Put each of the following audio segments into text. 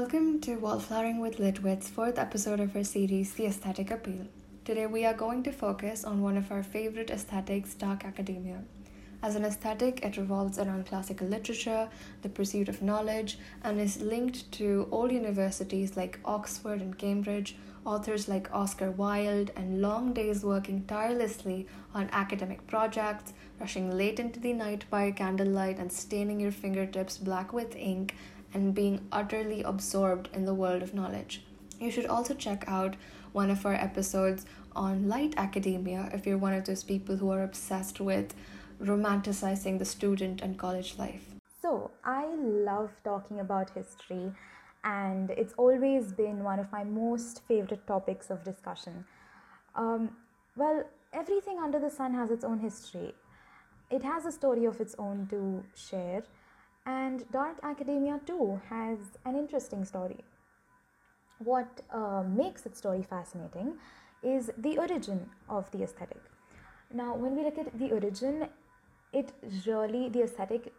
Welcome to Wallflowering with Litwit's fourth episode of our series, The Aesthetic Appeal. Today we are going to focus on one of our favorite aesthetics, dark academia. As an aesthetic, it revolves around classical literature, the pursuit of knowledge, and is linked to old universities like Oxford and Cambridge, authors like Oscar Wilde, and long days working tirelessly on academic projects, rushing late into the night by candlelight and staining your fingertips black with ink, and being utterly absorbed in the world of knowledge. You should also check out one of our episodes on light academia if you're one of those people who are obsessed with romanticizing the student and college life. So, I love talking about history, and it's always been one of my most favorite topics of discussion. Um, well, everything under the sun has its own history, it has a story of its own to share, and dark academia too has an interesting story. What uh, makes its story fascinating is the origin of the aesthetic. Now, when we look at the origin, it really, the aesthetic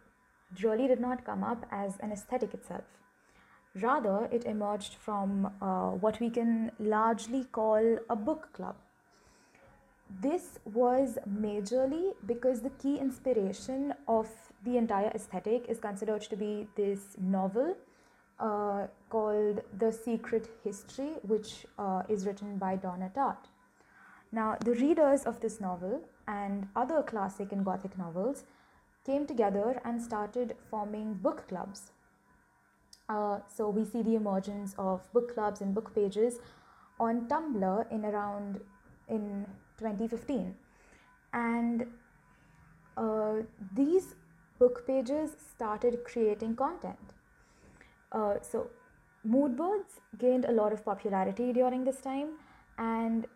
really did not come up as an aesthetic itself. Rather, it emerged from uh, what we can largely call a book club. This was majorly because the key inspiration of the entire aesthetic is considered to be this novel uh, called The Secret History, which uh, is written by Donna Tartt. Now, the readers of this novel and other classic and gothic novels came together and started forming book clubs. Uh, so, we see the emergence of book clubs and book pages on Tumblr in around in 2015. And book pages started creating content. Uh, so, mood boards gained a lot of popularity during this time, and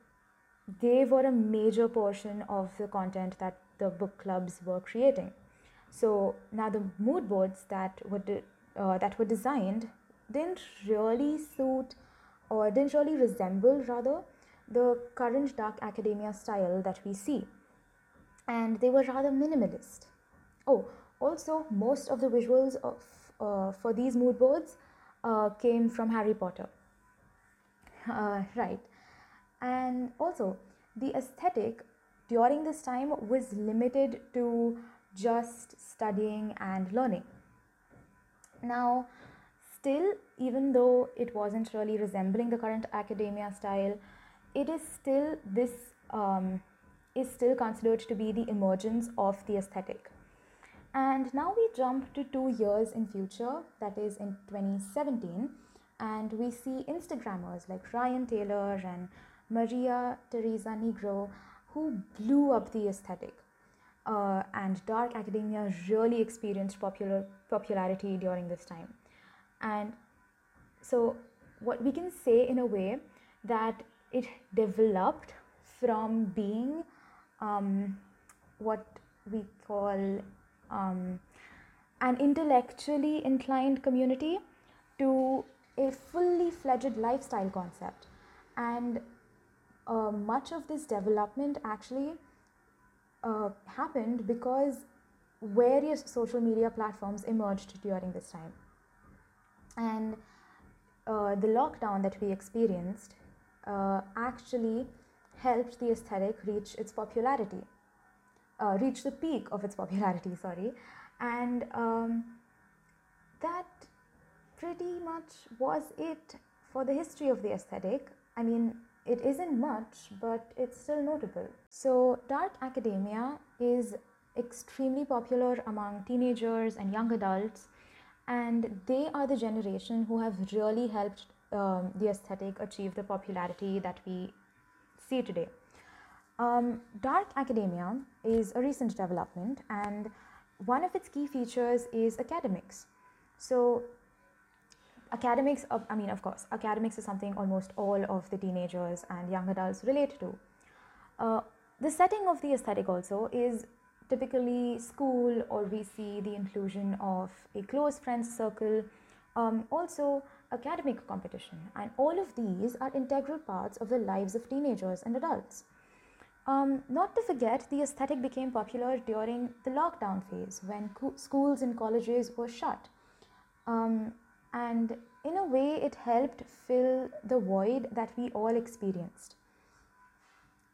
they were a major portion of the content that the book clubs were creating. So now the mood boards that were de- uh, that were designed didn't really suit or didn't really resemble rather the current dark academia style that we see, and they were rather minimalist. Oh, also most of the visuals of uh, for these mood boards uh, came from Harry Potter. Uh, right. And also the aesthetic during this time was limited to just studying and learning. Now still even though it wasn't really resembling the current academia style it is still this um, is still considered to be the emergence of the aesthetic and now we jump to two years in future that is in 2017 and we see instagrammers like ryan taylor and Maria Teresa Negro, who blew up the aesthetic. Uh, and dark academia really experienced popular popularity during this time. And so, what we can say in a way that it developed from being um, what we call um, an intellectually inclined community to a fully fledged lifestyle concept. And uh, much of this development actually uh, happened because various social media platforms emerged during this time. And uh, the lockdown that we experienced uh, actually helped the aesthetic reach its popularity, uh, the peak of its popularity, sorry. And um, that pretty much was it for the history of the aesthetic. I mean, it isn't much, but it's still notable. So, dark academia is extremely popular among teenagers and young adults, and they are the generation who have really helped um, the aesthetic achieve the popularity that we see today. Um, dark academia is a recent development, and one of its key features is academics. So, academics i mean of course academics is something almost all of the teenagers and young adults relate to. Uh, the setting of the aesthetic also is typically school or we see the inclusion of a close friends circle um, also academic competition. And all of these are integral parts of the lives of teenagers and adults um, not to forget, the aesthetic became popular during the lockdown phase when co- schools and colleges were shut. Um, and in a way, it helped fill the void that we all experienced.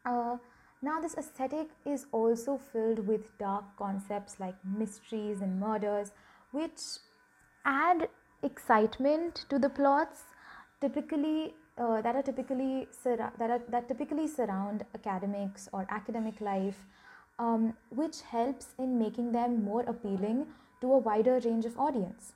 Uh, now, this aesthetic is also filled with dark concepts like mysteries and murders, which add excitement to the plots typically uh, that are typically that are that typically surround academics or academic life um, which helps in making them more appealing to a wider range of audience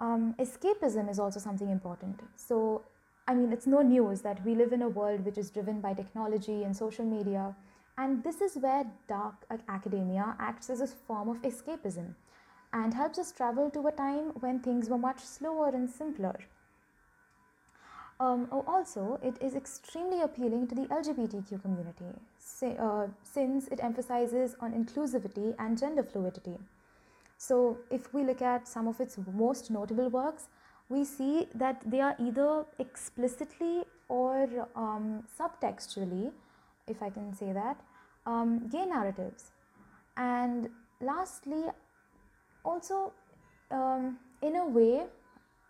um, escapism is also something important so i mean it's no news that we live in a world which is driven by technology and social media and this is where dark academia acts as a form of escapism and helps us travel to a time when things were much slower and simpler. Um, oh, also, it is extremely appealing to the LGBTQ community uh, since it emphasizes on inclusivity and gender fluidity. So, if we look at some of its most notable works, we see that they are either explicitly or um, subtextually, if I can say that, um, gay narratives. And lastly, also um, in a way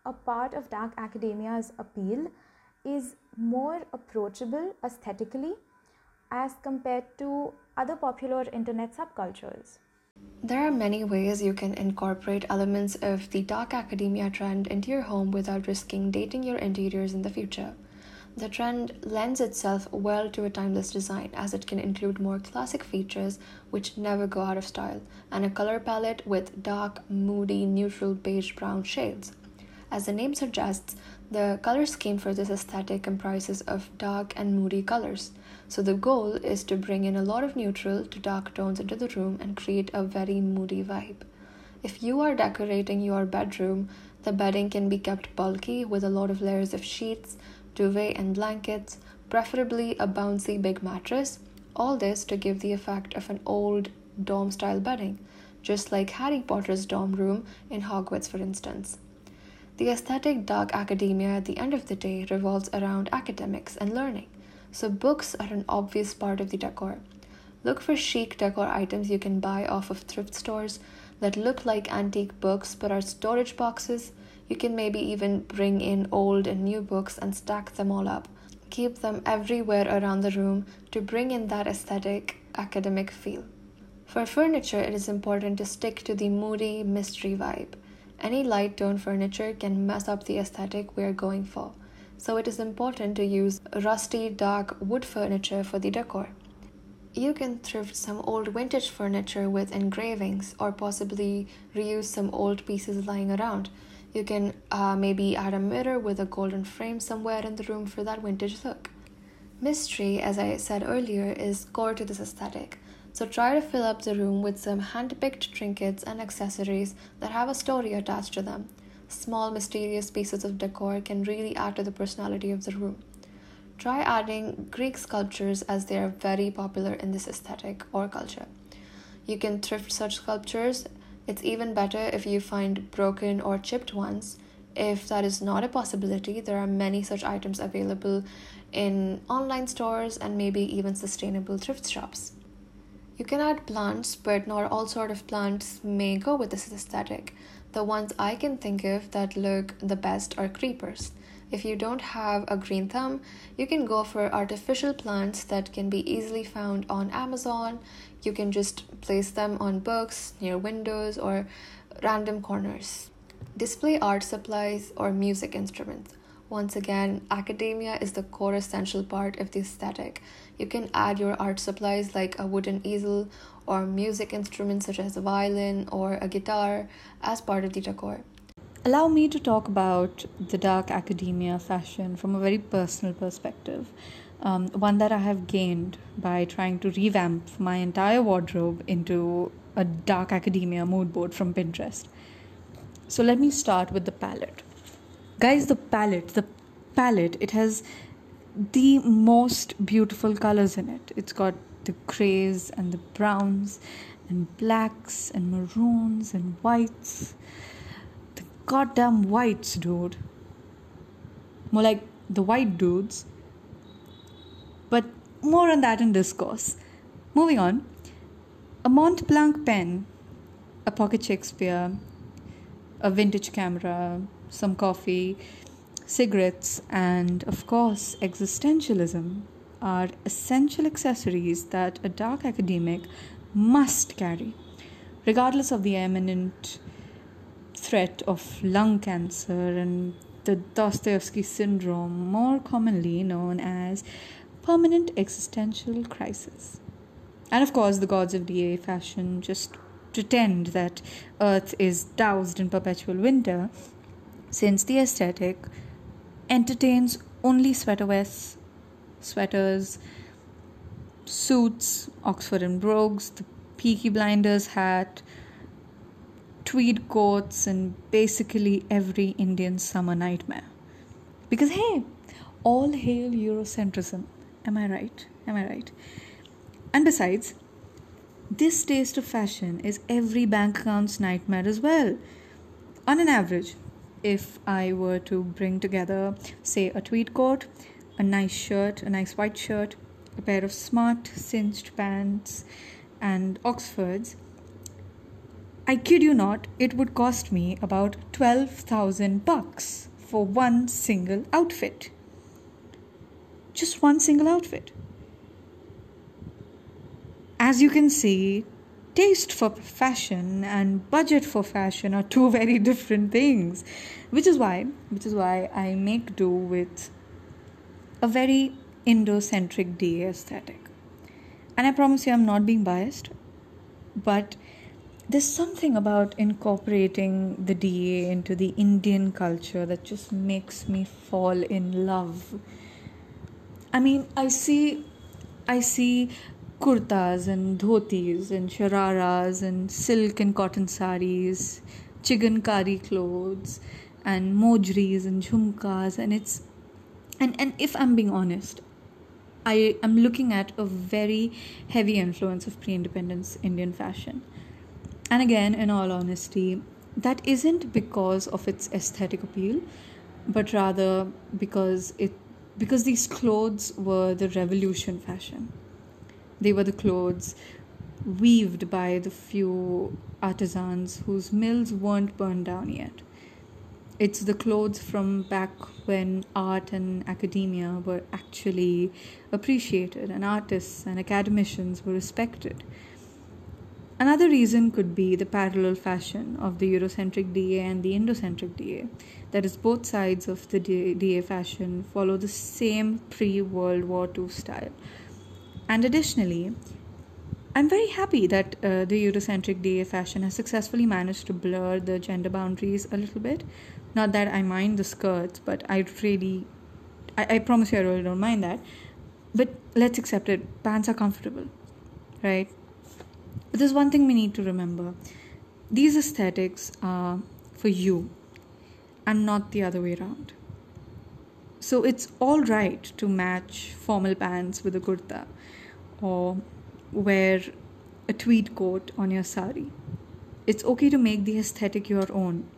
a part of dark academia's appeal is more approachable aesthetically as compared to other popular internet subcultures. There are many ways you can incorporate elements of the dark academia trend into your home without risking dating your interiors in the future. The trend lends itself well to a timeless design as it can include more classic features which never go out of style and a color palette with dark, moody, neutral beige brown shades. As the name suggests, the color scheme for this aesthetic comprises of dark and moody colors. So the goal is to bring in a lot of neutral to dark tones into the room and create a very moody vibe. If you are decorating your bedroom, the bedding can be kept bulky with a lot of layers of sheets, duvet, and blankets, preferably a bouncy big mattress. All this to give the effect of an old dorm style bedding, just like Harry Potter's dorm room in Hogwarts, for instance. The aesthetic dark academia at the end of the day revolves around academics and learning, so books are an obvious part of the decor. Look for chic decor items you can buy off of thrift stores that look like antique books but are storage boxes you can maybe even bring in old and new books and stack them all up. Keep them everywhere around the room to bring in that aesthetic academic feel. For furniture, it is important to stick to the moody mystery vibe. Any light tone furniture can mess up the aesthetic we're going for, so it is important to use rusty, dark wood furniture for the decor. You can thrift some old vintage furniture with engravings or possibly reuse some old pieces lying around you can uh, maybe add a mirror with a golden frame somewhere in the room for that vintage look. Mystery, as I said earlier, is core to this aesthetic. So try to fill up the room with some hand-picked trinkets and accessories that have a story attached to them. Small mysterious pieces of decor can really add to the personality of the room. Try adding Greek sculptures as they are very popular in this aesthetic or culture. You can thrift such sculptures it's even better if you find broken or chipped ones. If that is not a possibility, there are many such items available in online stores and maybe even sustainable thrift shops. You can add plants, but not all sort of plants may go with this aesthetic. The ones I can think of that look the best are creepers. If you don't have a green thumb, you can go for artificial plants that can be easily found on Amazon. You can just place them on books, near windows, or random corners. Display art supplies or music instruments. Once again, academia is the core essential part of the aesthetic. You can add your art supplies like a wooden easel or music instruments such as a violin or a guitar as part of the decor. Allow me to talk about the dark academia fashion from a very personal perspective. Um, one that I have gained by trying to revamp my entire wardrobe into a dark academia mood board from Pinterest. So let me start with the palette. Guys, the palette, the palette, it has the most beautiful colors in it. It's got the grays and the browns and blacks and maroons and whites The goddamn whites, dude. More like the white dudes. But more on that in discourse. Moving on. A Mont Blanc pen, a pocket Shakespeare, a vintage camera, some coffee, cigarettes, and of course, existentialism are essential accessories that a dark academic must carry, regardless of the imminent threat of lung cancer and the Dostoevsky syndrome, more commonly known as permanent existential crisis. And of course, the gods of DA fashion just pretend that Earth is doused in perpetual winter, since the aesthetic entertains only sweater vests, sweaters, suits, Oxford and Brogues, the Peaky Blinders hat, tweed coats, and basically every Indian summer nightmare. Because hey, all hail Eurocentrism. Am I right? Am I right? And besides, this taste of fashion is every bank account's nightmare as well. On an average, if I were to bring together, say, a tweed coat, a nice shirt, a nice white shirt, a pair of smart cinched pants, and Oxfords, I kid you not, it would cost me about 12,000 bucks for one single outfit. Just one single outfit. As you can see, taste for fashion and budget for fashion are two very different things. Which is why, which is why I make do with a very Indo-centric DA aesthetic. And I promise you I'm not being biased, but there's something about incorporating the DA into the Indian culture that just makes me fall in love. I mean, I see I see kurtas and dhotis and shararas and silk and cotton saris, chikankari clothes and mojris and jhumkas and it's and and if I'm being honest, I am looking at a very heavy influence of pre-independence Indian fashion and again, in all honesty, that isn't because of its aesthetic appeal, but rather because it because these clothes were the revolution fashion. They were the clothes weaved by the few artisans whose mills weren't burned down yet. It's the clothes from back when art and academia were actually appreciated and artists and academicians were respected. Another reason could be the parallel fashion of the Eurocentric DA and the Indocentric DA. That is, both sides of the DA fashion follow the same pre World War II style. And additionally, I'm very happy that uh, the Eurocentric DA fashion has successfully managed to blur the gender boundaries a little bit. Not that I mind the skirts, but I really, I, I promise you, I really don't mind that. But let's accept it pants are comfortable, right? But there's one thing we need to remember these aesthetics are for you and not the other way around. So it's all right to match formal pants with a kurta or wear a tweed coat on your sari. It's okay to make the aesthetic your own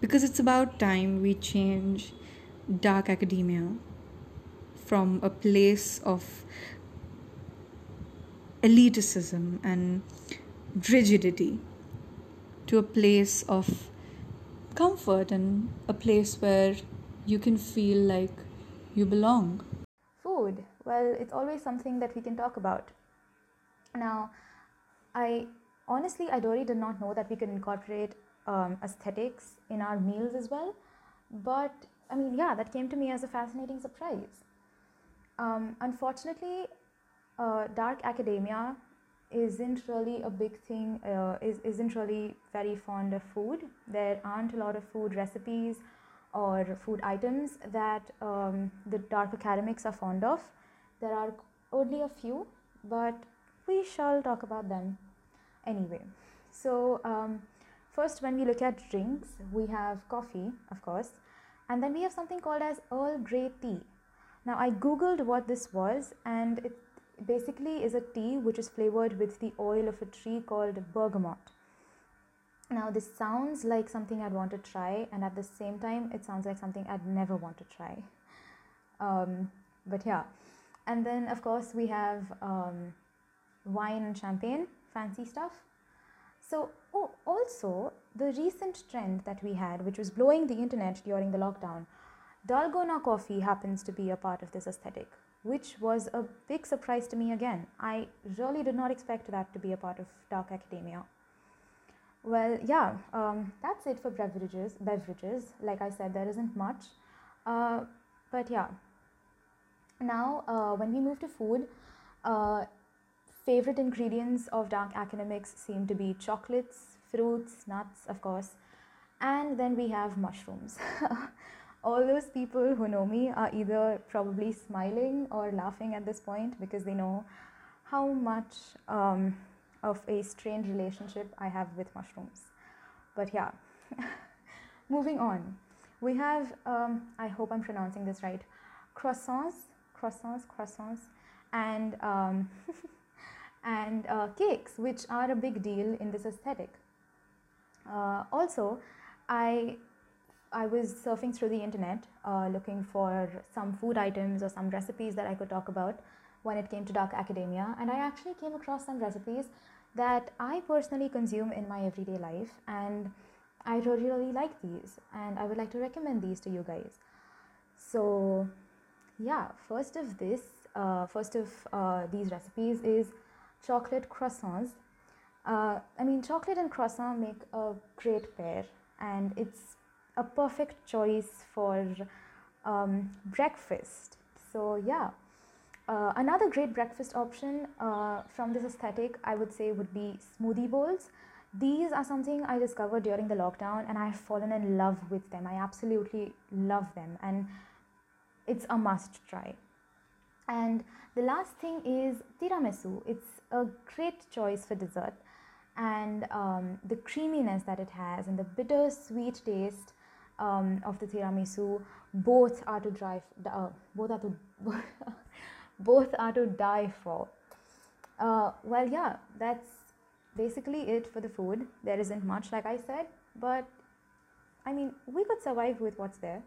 because it's about time we change dark academia from a place of elitism and rigidity to a place of comfort and a place where you can feel like you belong. Food. Well, it's always something that we can talk about. Now, I honestly, I really did not know that we could incorporate um, aesthetics in our meals as well. But I mean, yeah, that came to me as a fascinating surprise. Um, unfortunately, uh, dark academia isn't really a big thing uh, is, isn't really very fond of food there aren't a lot of food recipes or food items that um, the dark academics are fond of there are only a few but we shall talk about them anyway so um, first when we look at drinks we have coffee of course and then we have something called as earl grey tea now i googled what this was and it basically is a tea which is flavored with the oil of a tree called bergamot. Now, this sounds like something I'd want to try, and at the same time, it sounds like something I'd never want to try. Um, but yeah, and then of course, we have um, wine and champagne, fancy stuff. So, oh, also the recent trend that we had, which was blowing the internet during the lockdown, Dalgona coffee happens to be a part of this aesthetic, which was a big surprise to me again. I really did not expect that to be a part of dark academia. Well, yeah, um, that's it for beverages. Beverages, like I said, there isn't much, uh, but yeah. Now, uh, when we move to food, uh, favorite ingredients of dark academics seem to be chocolates, fruits, nuts, of course, and then we have mushrooms. All those people who know me are either probably smiling or laughing at this point because they know how much um, of a strained relationship I have with mushrooms. But yeah, moving on. We have, um, I hope I'm pronouncing this right, croissants, croissants, croissants, and um, and uh, cakes, which are a big deal in this aesthetic. Uh, also, I I was surfing through the internet uh, looking for some food items or some recipes that I could talk about when it came to dark academia, and I actually came across some recipes that I personally consume in my everyday life, and I really really like these, and I would like to recommend these to you guys. So, yeah, first of this, uh, first of uh, these recipes is chocolate croissants. Uh, I mean, chocolate and croissant make a great pair, and it's a perfect choice for um, breakfast. So, yeah. Uh, another great breakfast option uh, from this aesthetic, I would say, would be smoothie bowls. These are something I discovered during the lockdown, and I have fallen in love with them. I absolutely love them, and it's a must try. And the last thing is tiramisu. It's a great choice for dessert, and um, the creaminess that it has and the bitter sweet taste um, of the tiramisu both are to drive. Uh, both are to both are to die for. Uh, well, yeah, that's basically it for the food. There isn't much, like I said, but I mean, we could survive with what's there.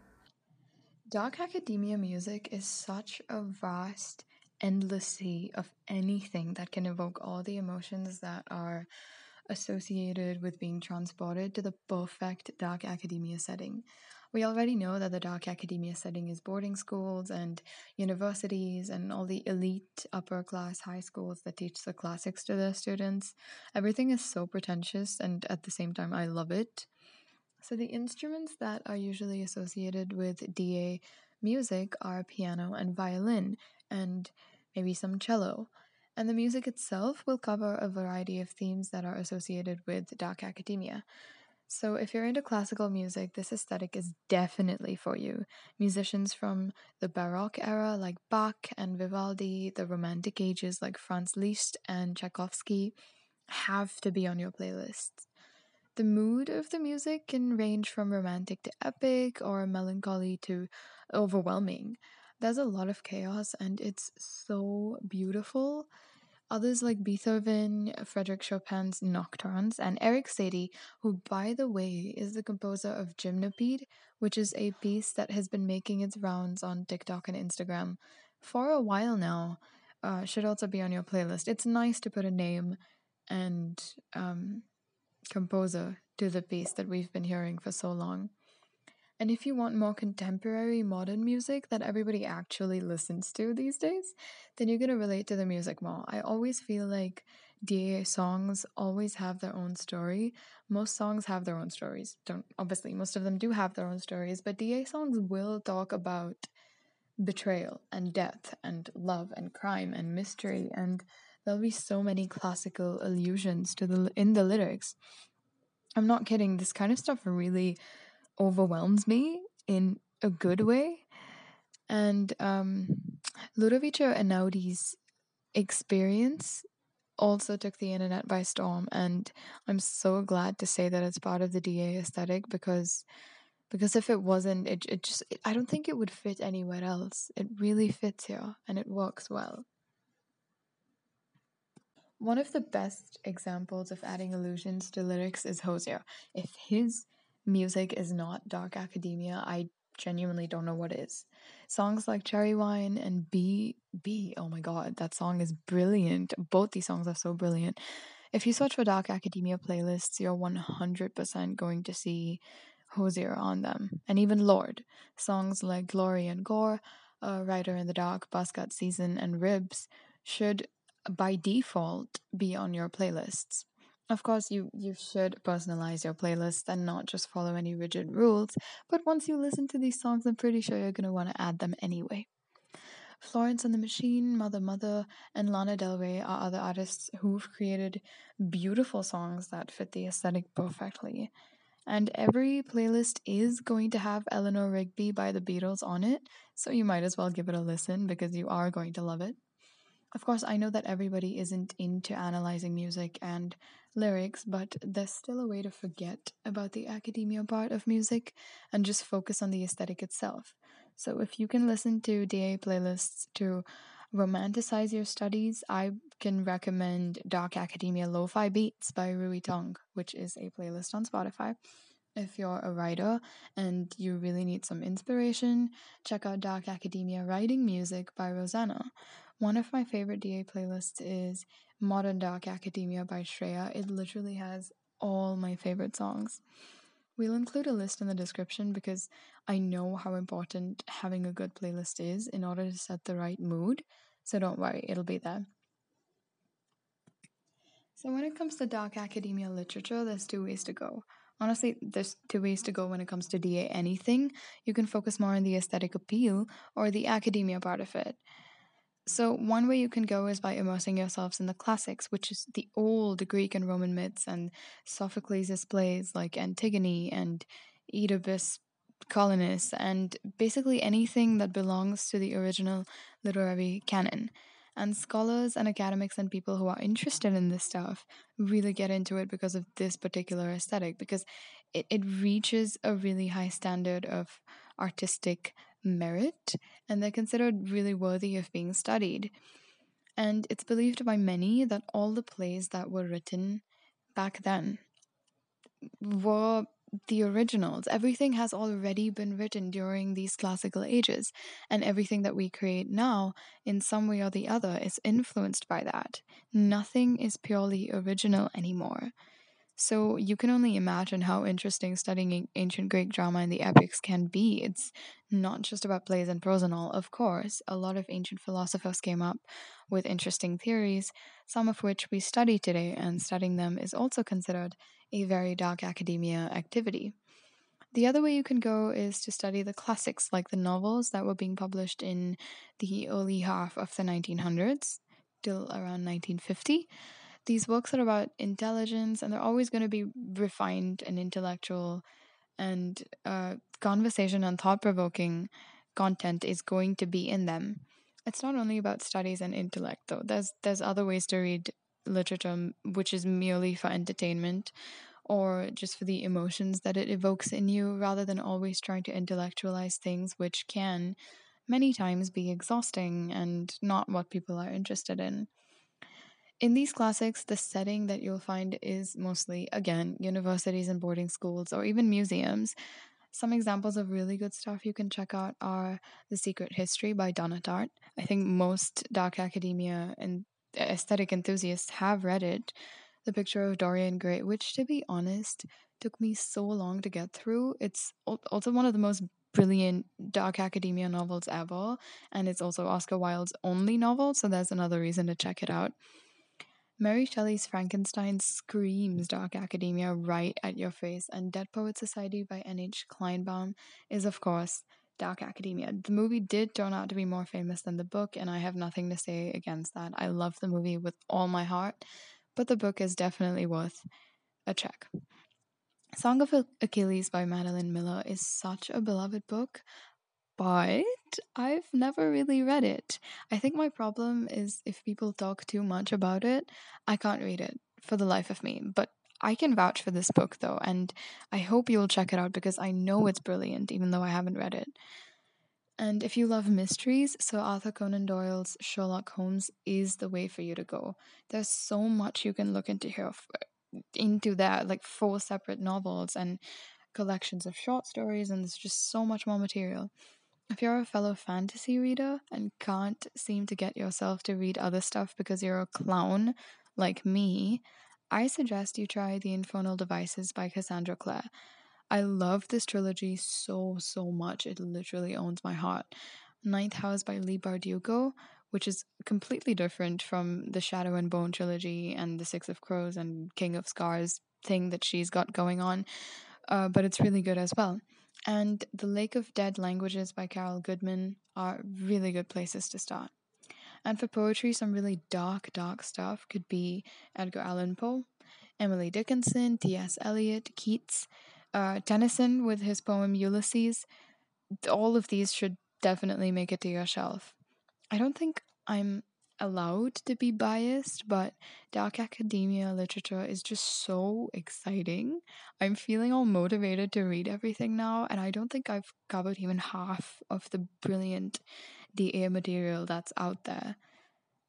Dark academia music is such a vast, endless sea of anything that can evoke all the emotions that are associated with being transported to the perfect dark academia setting. We already know that the dark academia setting is boarding schools and universities and all the elite upper class high schools that teach the classics to their students. Everything is so pretentious, and at the same time, I love it. So, the instruments that are usually associated with DA music are piano and violin, and maybe some cello. And the music itself will cover a variety of themes that are associated with dark academia. So, if you're into classical music, this aesthetic is definitely for you. Musicians from the Baroque era, like Bach and Vivaldi, the Romantic ages, like Franz Liszt and Tchaikovsky, have to be on your playlist. The mood of the music can range from romantic to epic or melancholy to overwhelming. There's a lot of chaos and it's so beautiful. Others like Beethoven, Frederick Chopin's Nocturnes, and Erik Satie, who, by the way, is the composer of Gymnopédie, which is a piece that has been making its rounds on TikTok and Instagram for a while now, uh, should also be on your playlist. It's nice to put a name and um, composer to the piece that we've been hearing for so long. And if you want more contemporary modern music that everybody actually listens to these days, then you're going to relate to the music more. I always feel like DA songs always have their own story. Most songs have their own stories. Don't obviously most of them do have their own stories, but DA songs will talk about betrayal and death and love and crime and mystery and there'll be so many classical allusions to the in the lyrics. I'm not kidding. This kind of stuff really overwhelms me in a good way. And um, Ludovico Einaudi's experience also took the internet by storm, and I'm so glad to say that it's part of the DA aesthetic because because if it wasn't, it it just it, I don't think it would fit anywhere else. It really fits here, and it works well. One of the best examples of adding allusions to lyrics is Hozier. If his music is not dark academia, I genuinely don't know what is. Songs like Cherry Wine and B B, oh my god, that song is brilliant. Both these songs are so brilliant. If you search for Dark Academia playlists, you're 100% going to see Hozier on them, and even Lorde. Songs like Glory and Gore, uh, Writer in the Dark, Buzzcut Season, and Ribs should by default be on your playlists. Of course, you, you should personalize your playlist and not just follow any rigid rules, but once you listen to these songs, I'm pretty sure you're going to want to add them anyway. Florence and the Machine, Mother Mother, and Lana Del Rey are other artists who've created beautiful songs that fit the aesthetic perfectly. And every playlist is going to have Eleanor Rigby by the Beatles on it, so you might as well give it a listen because you are going to love it. Of course, I know that everybody isn't into analyzing music and lyrics, but there's still a way to forget about the academia part of music and just focus on the aesthetic itself. So if you can listen to DA playlists to romanticize your studies, I can recommend Dark Academia Lo-Fi Beats by Rui Tong, which is a playlist on Spotify. If you're a writer and you really need some inspiration, check out Dark Academia Writing Music by Rosanna. One of my favorite DA playlists is Modern Dark Academia by Shreya. It literally has all my favorite songs. We'll include a list in the description because I know how important having a good playlist is in order to set the right mood. So don't worry, it'll be there. So, when it comes to dark academia literature, there's two ways to go. Honestly, there's two ways to go when it comes to DA anything. You can focus more on the aesthetic appeal or the academia part of it. So, one way you can go is by immersing yourselves in the classics, which is the old Greek and Roman myths and Sophocles' plays like Antigone and Oedipus Colonus, and basically anything that belongs to the original literary canon. And scholars and academics and people who are interested in this stuff really get into it because of this particular aesthetic, because it, it reaches a really high standard of artistic merit and they're considered really worthy of being studied. And it's believed by many that all the plays that were written back then were the originals. Everything has already been written during these classical ages, and everything that we create now, in some way or the other, is influenced by that. Nothing is purely original anymore. So you can only imagine how interesting studying ancient Greek drama and the epics can be. It's not just about plays and prose and all, of course. A lot of ancient philosophers came up with interesting theories, some of which we study today, and studying them is also considered a very dark academia activity. The other way you can go is to study the classics, like the novels that were being published in the early half of the 1900s, till around 1950 these books are about intelligence and they're always going to be refined and intellectual and uh, conversation and thought provoking content is going to be in them. It's not only about studies and intellect though. There's there's other ways to read literature which is merely for entertainment or just for the emotions that it evokes in you rather than always trying to intellectualize things which can many times be exhausting and not what people are interested in. In these classics, the setting that you'll find is mostly, again, universities and boarding schools or even museums. Some examples of really good stuff you can check out are The Secret History by Donna Tartt. I think most dark academia and aesthetic enthusiasts have read it. The Picture of Dorian Gray, which, to be honest, took me so long to get through. It's also one of the most brilliant dark academia novels ever, and it's also Oscar Wilde's only novel, so there's another reason to check it out. Mary Shelley's Frankenstein screams dark academia right at your face, and Dead Poet Society by N.H. Kleinbaum is, of course, dark academia. The movie did turn out to be more famous than the book, and I have nothing to say against that. I love the movie with all my heart, but the book is definitely worth a check. Song of Achilles by Madeline Miller is such a beloved book but I've never really read it. I think my problem is if people talk too much about it, I can't read it for the life of me. But I can vouch for this book though, and I hope you'll check it out because I know it's brilliant, even though I haven't read it. And if you love mysteries, so Arthur Conan Doyle's Sherlock Holmes is the way for you to go. There's so much you can look into here, into that, like four separate novels and collections of short stories, and there's just so much more material. If you're a fellow fantasy reader and can't seem to get yourself to read other stuff because you're a clown like me, I suggest you try The Infernal Devices by Cassandra Clare. I love this trilogy so, so much. It literally owns my heart. Ninth House by Leigh Bardugo, which is completely different from the Shadow and Bone trilogy and the Six of Crows and King of Scars thing that she's got going on, uh, but it's really good as well. And The Lake of Dead Languages by Carol Goodman are really good places to start. And for poetry, some really dark, dark stuff could be Edgar Allan Poe, Emily Dickinson, T.S. Eliot, Keats, uh, Tennyson with his poem Ulysses. All of these should definitely make it to your shelf. I don't think I'm allowed to be biased, but dark academia literature is just so exciting. I'm feeling all motivated to read everything now, and I don't think I've covered even half of the brilliant DA material that's out there.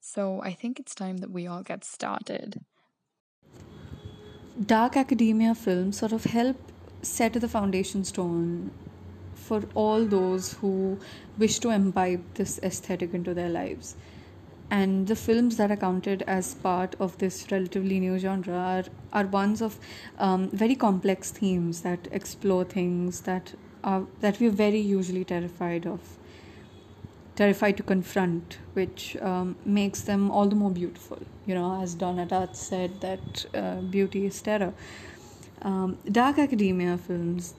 So I think it's time that we all get started. Dark academia films sort of help set the foundation stone for all those who wish to imbibe this aesthetic into their lives. And the films that are counted as part of this relatively new genre are, are ones of um, very complex themes that explore things that are that we're very usually terrified of, terrified to confront, which um, makes them all the more beautiful. You know, as Donna Tartt said, that uh, beauty is terror. Um, dark academia films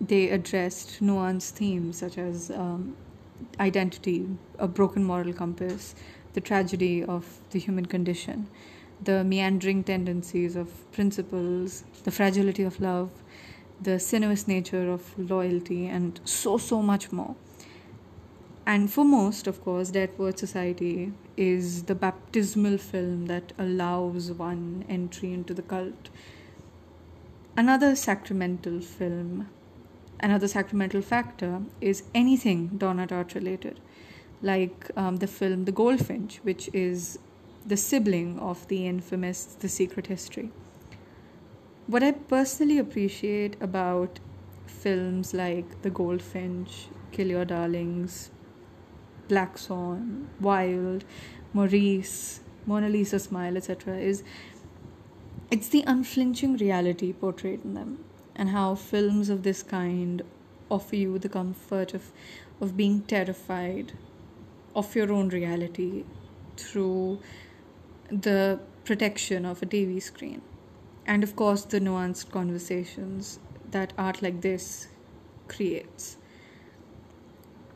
they addressed nuanced themes such as um, identity, a broken moral compass, the tragedy of the human condition, the meandering tendencies of principles, the fragility of love, the sinuous nature of loyalty, and so, so much more. And for most, of course, Dead Society is the baptismal film that allows one entry into the cult. Another sacramental film Another sacramental factor is anything Donna Tartt related, like um, the film The Goldfinch, which is the sibling of the infamous The Secret History. What I personally appreciate about films like The Goldfinch, Kill Your Darlings, Black Swan, Wild, Maurice, Mona Lisa Smile, etc., is it's the unflinching reality portrayed in them and how films of this kind offer you the comfort of, of being terrified of your own reality through the protection of a TV screen. And of course, the nuanced conversations that art like this creates.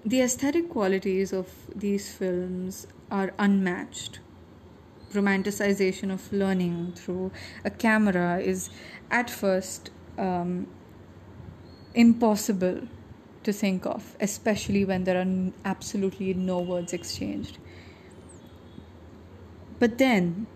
The aesthetic qualities of these films are unmatched. Romanticization of learning through a camera is at first um, impossible to think of, especially when there are absolutely no words exchanged. But then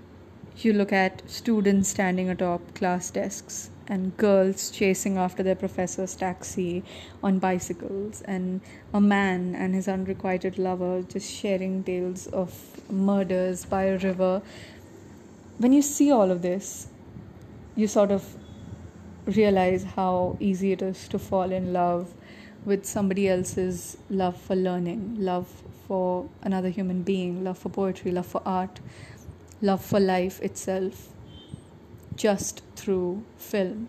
you look at students standing atop class desks and girls chasing after their professor's taxi on bicycles, and a man and his unrequited lover just sharing tales of murders by a river. When you see all of this, you sort of realize how easy it is to fall in love with somebody else's love for learning, love for another human being, love for poetry, love for art, love for life itself, just through film.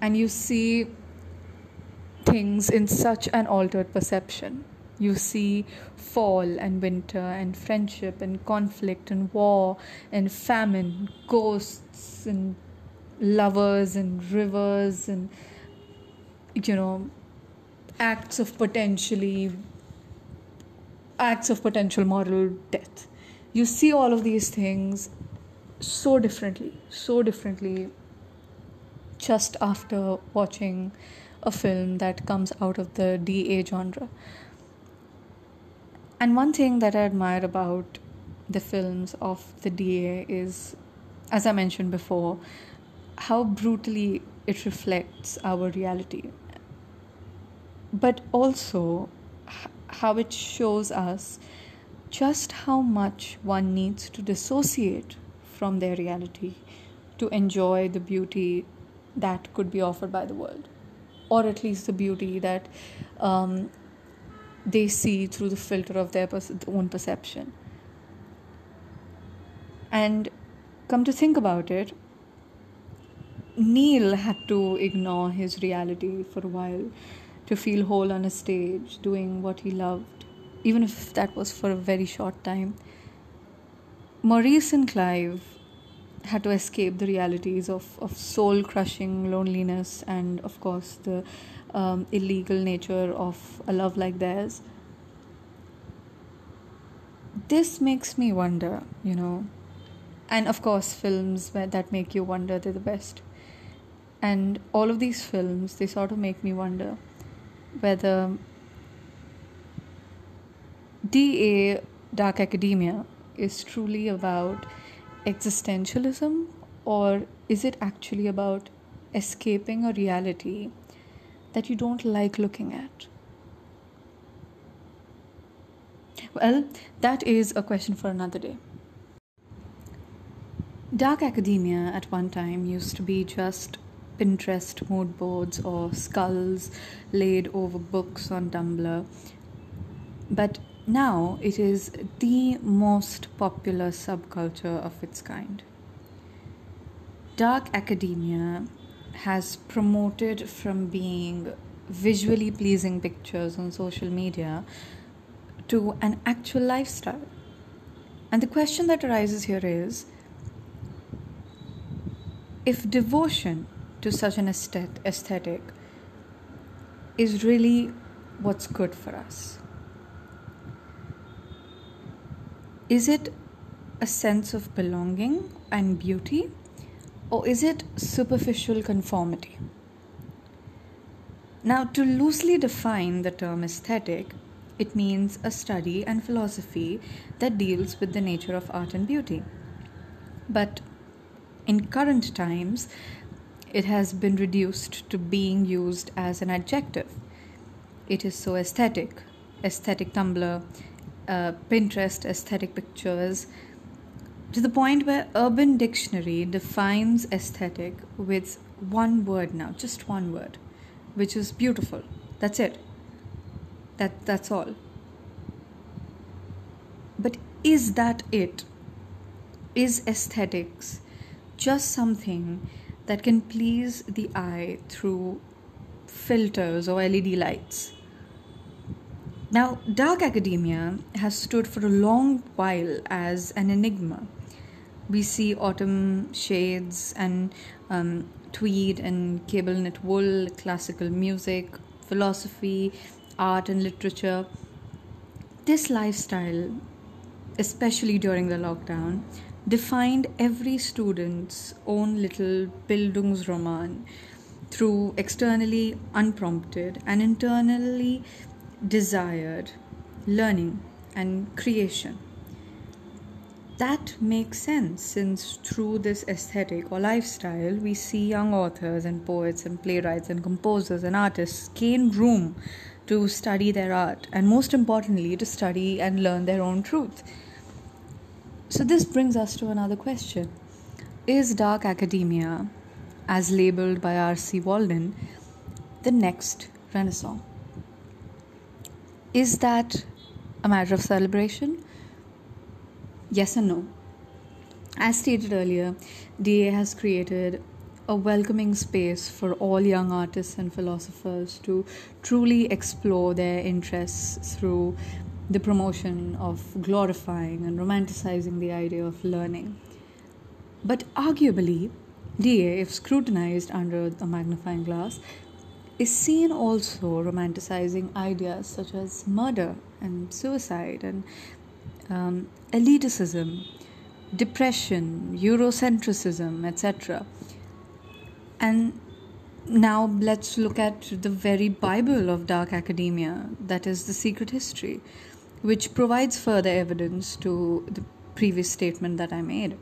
And you see things in such an altered perception. You see fall and winter and friendship and conflict and war and famine, ghosts and lovers and rivers and you know acts of potentially acts of potential moral death you see all of these things so differently so differently just after watching a film that comes out of the DA genre. And one thing that I admire about the films of the DA is, as I mentioned before, how brutally it reflects our reality, but also how it shows us just how much one needs to dissociate from their reality to enjoy the beauty that could be offered by the world, or at least the beauty that um, they see through the filter of their own perception. And come to think about it, Neil had to ignore his reality for a while to feel whole on a stage, doing what he loved, even if that was for a very short time. Maurice and Clive had to escape the realities of, of soul crushing loneliness and, of course, the um, illegal nature of a love like theirs. This makes me wonder, you know, and of course, films that make you wonder, they're the best and all of these films they sort of make me wonder whether DA Dark Academia is truly about existentialism or is it actually about escaping a reality that you don't like looking at? Well, that is a question for another day. Dark Academia at one time used to be just Pinterest mood boards or skulls laid over books on Tumblr. But now it is the most popular subculture of its kind. Dark academia has promoted from being visually pleasing pictures on social media to an actual lifestyle. And the question that arises here is if devotion to such an aesthetic is really what's good for us. Is it a sense of belonging and beauty, or is it superficial conformity? Now, to loosely define the term aesthetic, it means a study and philosophy that deals with the nature of art and beauty. But in current times, it has been reduced to being used as an adjective. It is so aesthetic, aesthetic Tumblr, uh, Pinterest aesthetic pictures, to the point where Urban Dictionary defines aesthetic with one word now, just one word, which is beautiful. That's it. That that's all. But is that it? Is aesthetics just something that can please the eye through filters or LED lights. Now, dark academia has stood for a long while as an enigma. We see autumn shades and um, tweed and cable knit wool, classical music, philosophy, art, and literature. This lifestyle, especially during the lockdown, defined every student's own little Bildungsroman through externally unprompted and internally desired learning and creation. That makes sense since through this aesthetic or lifestyle, we see young authors and poets and playwrights and composers and artists gain room to study their art and, most importantly, to study and learn their own truth. So, this brings us to another question Is dark academia, as labeled by R.C. Walden, the next Renaissance? Is that a matter of celebration? Yes and no. As stated earlier, DA has created a welcoming space for all young artists and philosophers to truly explore their interests through the promotion of glorifying and romanticizing the idea of learning. But arguably, DA, if scrutinized under a magnifying glass, is seen also romanticizing ideas such as murder and suicide and um, elitism, depression, Eurocentrism, etc. And now let's look at the very Bible of dark academia, that is the secret history which provides further evidence to the previous statement that I made.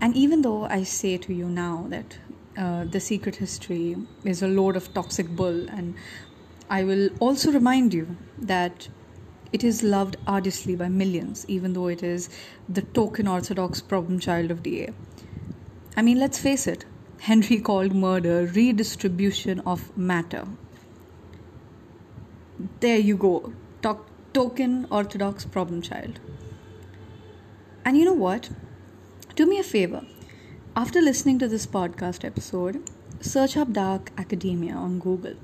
And even though I say to you now that uh, the secret history is a load of toxic bull, and I will also remind you that it is loved ardently by millions, even though it is the token orthodox problem child of DA. I mean, let's face it, Henry called murder redistribution of matter. There you go token orthodox problem child. And you know what? do me a favor. After listening to this podcast episode, search up Dark Academia on Google.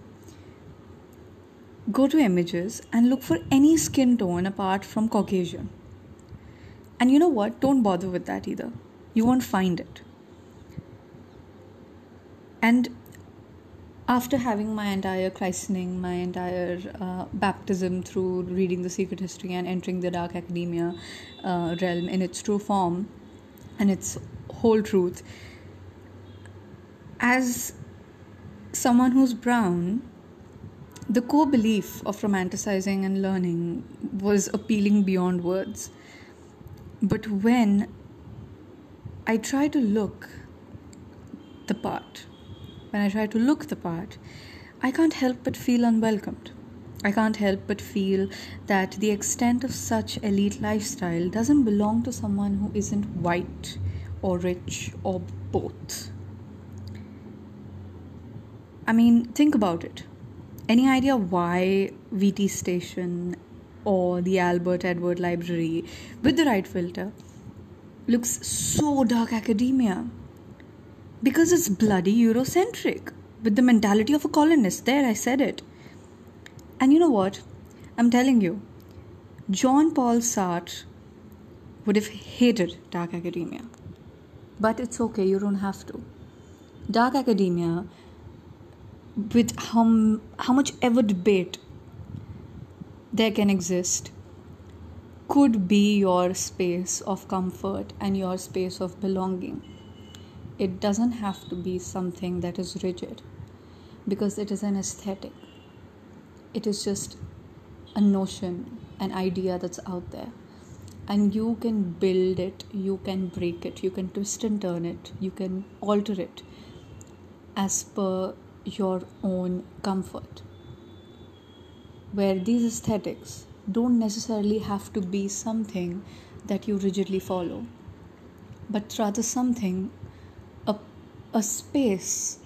Go to images and look for any skin tone apart from Caucasian. And you know what? Don't bother with that either. You won't find it. And after having my entire christening, my entire uh, baptism through reading the secret history and entering the dark academia uh, realm in its true form and its whole truth, as someone who's brown, the core belief of romanticizing and learning was appealing beyond words. But when I try to look the part, when I try to look the part, I can't help but feel unwelcomed. I can't help but feel that the extent of such elite lifestyle doesn't belong to someone who isn't white or rich or both. I mean, think about it. Any idea why VT Station or the Albert Edward Library with the right filter looks so dark academia? Because it's bloody Eurocentric with the mentality of a colonist. There, I said it. And you know what? I'm telling you, John Paul Sartre would have hated dark academia. But it's okay, you don't have to. Dark academia, with how, how much ever debate there can exist, could be your space of comfort and your space of belonging. It doesn't have to be something that is rigid because it is an aesthetic. It is just a notion, an idea that's out there. And you can build it, you can break it, you can twist and turn it, you can alter it as per your own comfort. Where these aesthetics don't necessarily have to be something that you rigidly follow, but rather something, a space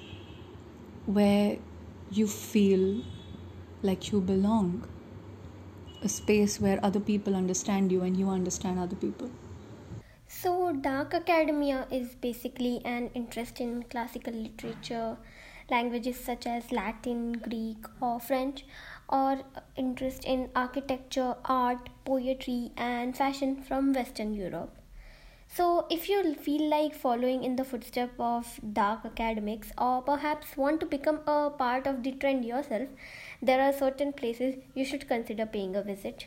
where you feel like you belong, a space where other people understand you and you understand other people. So, Dark Academia is basically an interest in classical literature, languages such as Latin, Greek, or French, or interest in architecture, art, poetry, and fashion from Western Europe. So, if you feel like following in the footsteps of dark academics, or perhaps want to become a part of the trend yourself, there are certain places you should consider paying a visit.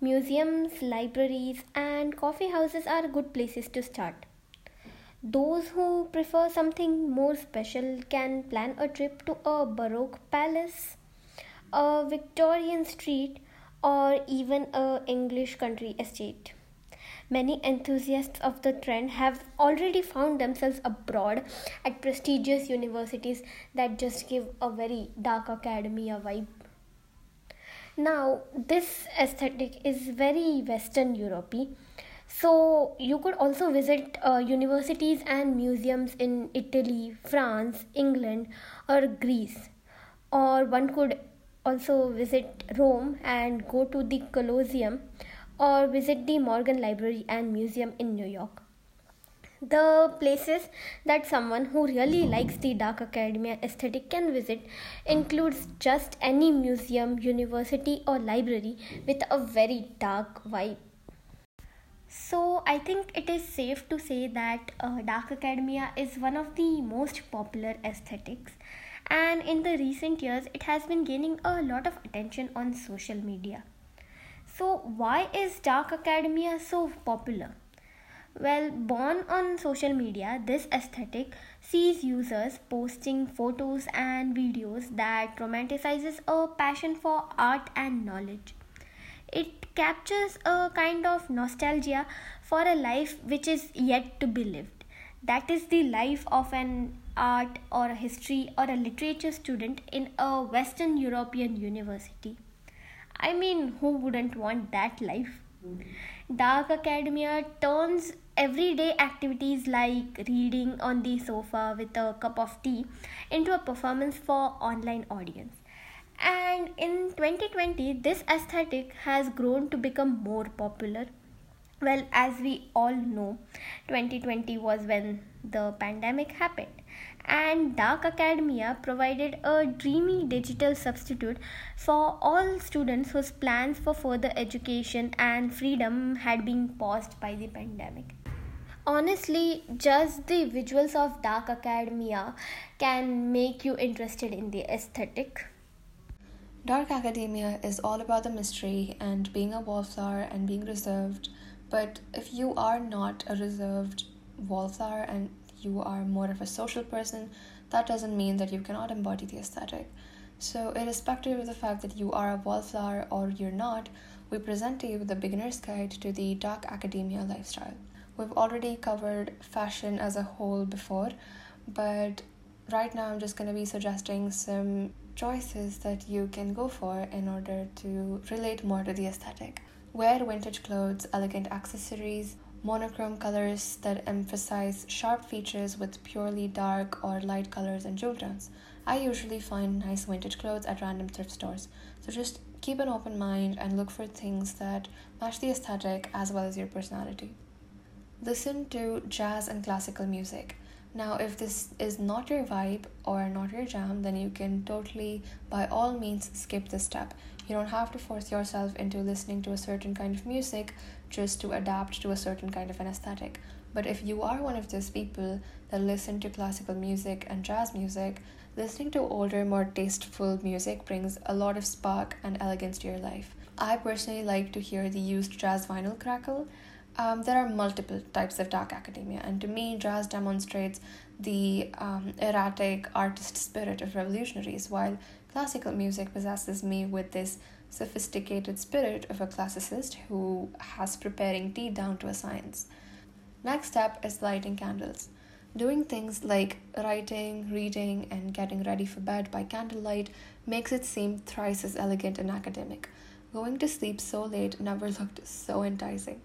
Museums, libraries, and coffee houses are good places to start. Those who prefer something more special can plan a trip to a Baroque palace, a Victorian street, or even a English country estate. Many enthusiasts of the trend have already found themselves abroad at prestigious universities that just give a very dark academia vibe. Now, this aesthetic is very Western European. So, you could also visit uh, universities and museums in Italy, France, England, or Greece. Or one could also visit Rome and go to the Colosseum or visit the Morgan Library and Museum in New York. The places that someone who really likes the dark academia aesthetic can visit includes just any museum, university, or library with a very dark vibe. So, I think it is safe to say that uh, dark academia is one of the most popular aesthetics, and in the recent years, it has been gaining a lot of attention on social media. So, why is dark academia so popular? Well, born on social media, this aesthetic sees users posting photos and videos that romanticizes a passion for art and knowledge. It captures a kind of nostalgia for a life which is yet to be lived. That is the life of an art or a history or a literature student in a Western European university. I mean, who wouldn't want that life? Dark Academia turns everyday activities like reading on the sofa with a cup of tea into a performance for online audience. And in 2020, this aesthetic has grown to become more popular Well, as we all know, 2020 was when the pandemic happened, and Dark Academia provided a dreamy digital substitute for all students whose plans for further education and freedom had been paused by the pandemic. Honestly, just the visuals of Dark Academia can make you interested in the aesthetic. Dark Academia is all about the mystery and being a wallflower and being reserved. But if you are not a reserved wallflower and you are more of a social person, that doesn't mean that you cannot embody the aesthetic. So, irrespective of the fact that you are a wallflower or you're not, we present to you the beginner's guide to the dark academia lifestyle. We've already covered fashion as a whole before, but right now I'm just going to be suggesting some choices that you can go for in order to relate more to the aesthetic. Wear vintage clothes, elegant accessories, monochrome colors that emphasize sharp features with purely dark or light colors and jewel tones. I usually find nice vintage clothes at random thrift stores, so just keep an open mind and look for things that match the aesthetic as well as your personality. Listen to jazz and classical music. Now, if this is not your vibe or not your jam, then you can totally, by all means, skip this step. You don't have to force yourself into listening to a certain kind of music just to adapt to a certain kind of an aesthetic. But if you are one of those people that listen to classical music and jazz music, listening to older, more tasteful music brings a lot of spark and elegance to your life. I personally like to hear the used jazz vinyl crackle um, there are multiple types of dark academia, and to me, jazz demonstrates the um, erratic artist spirit of revolutionaries, while classical music possesses me with this sophisticated spirit of a classicist who has preparing tea down to a science. Next step is lighting candles. Doing things like writing, reading, and getting ready for bed by candlelight makes it seem thrice as elegant and academic. Going to sleep so late never looked so enticing.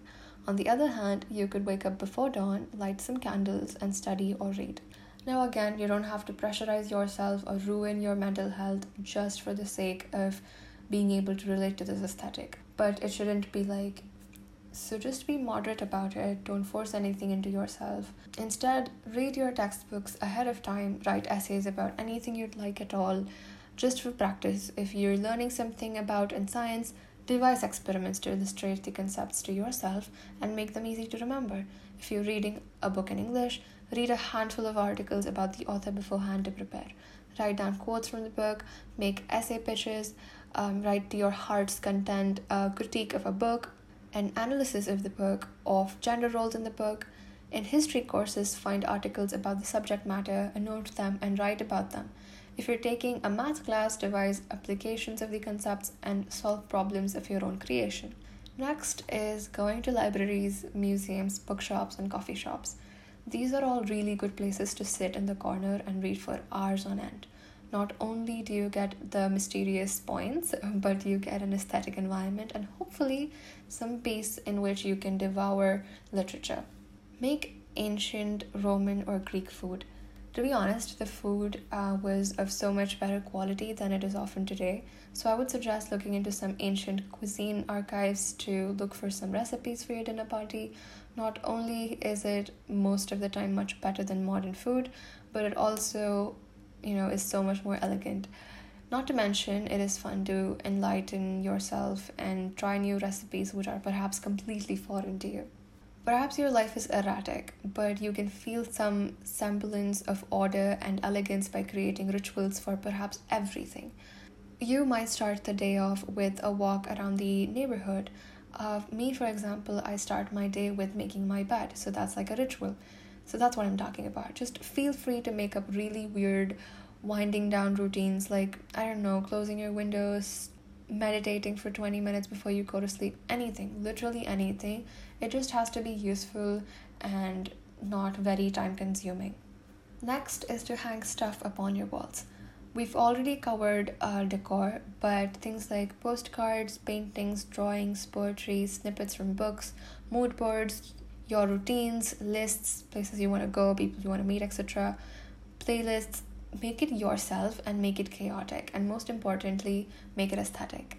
On the other hand, you could wake up before dawn, light some candles, and study or read. Now, again, you don't have to pressurize yourself or ruin your mental health just for the sake of being able to relate to this aesthetic. But it shouldn't be like, so just be moderate about it, don't force anything into yourself. Instead, read your textbooks ahead of time, write essays about anything you'd like at all, just for practice. If you're learning something about in science, Devise experiments to illustrate the concepts to yourself and make them easy to remember. If you're reading a book in English, read a handful of articles about the author beforehand to prepare. Write down quotes from the book, make essay pitches, um, write to your heart's content a critique of a book, an analysis of the book, of gender roles in the book. In history courses, find articles about the subject matter, note them, and write about them. If you're taking a math class, devise applications of the concepts and solve problems of your own creation. Next is going to libraries, museums, bookshops, and coffee shops. These are all really good places to sit in the corner and read for hours on end. Not only do you get the mysterious points, but you get an aesthetic environment and hopefully some peace in which you can devour literature. Make ancient Roman or Greek food to be honest, the food uh, was of so much better quality than it is often today. So I would suggest looking into some ancient cuisine archives to look for some recipes for your dinner party. Not only is it most of the time much better than modern food, but it also, you know, is so much more elegant. Not to mention, it is fun to enlighten yourself and try new recipes which are perhaps completely foreign to you. Perhaps your life is erratic, but you can feel some semblance of order and elegance by creating rituals for perhaps everything. You might start the day off with a walk around the neighborhood. Uh, me, for example, I start my day with making my bed, so that's like a ritual. So that's what I'm talking about. Just feel free to make up really weird winding down routines like, I don't know, closing your windows, meditating for 20 minutes before you go to sleep, anything, literally anything. It just has to be useful and not very time consuming. Next is to hang stuff upon your walls. We've already covered uh, decor, but things like postcards, paintings, drawings, poetry, snippets from books, mood boards, your routines, lists, places you want to go, people you want to meet, etc., playlists, make it yourself and make it chaotic and most importantly make it aesthetic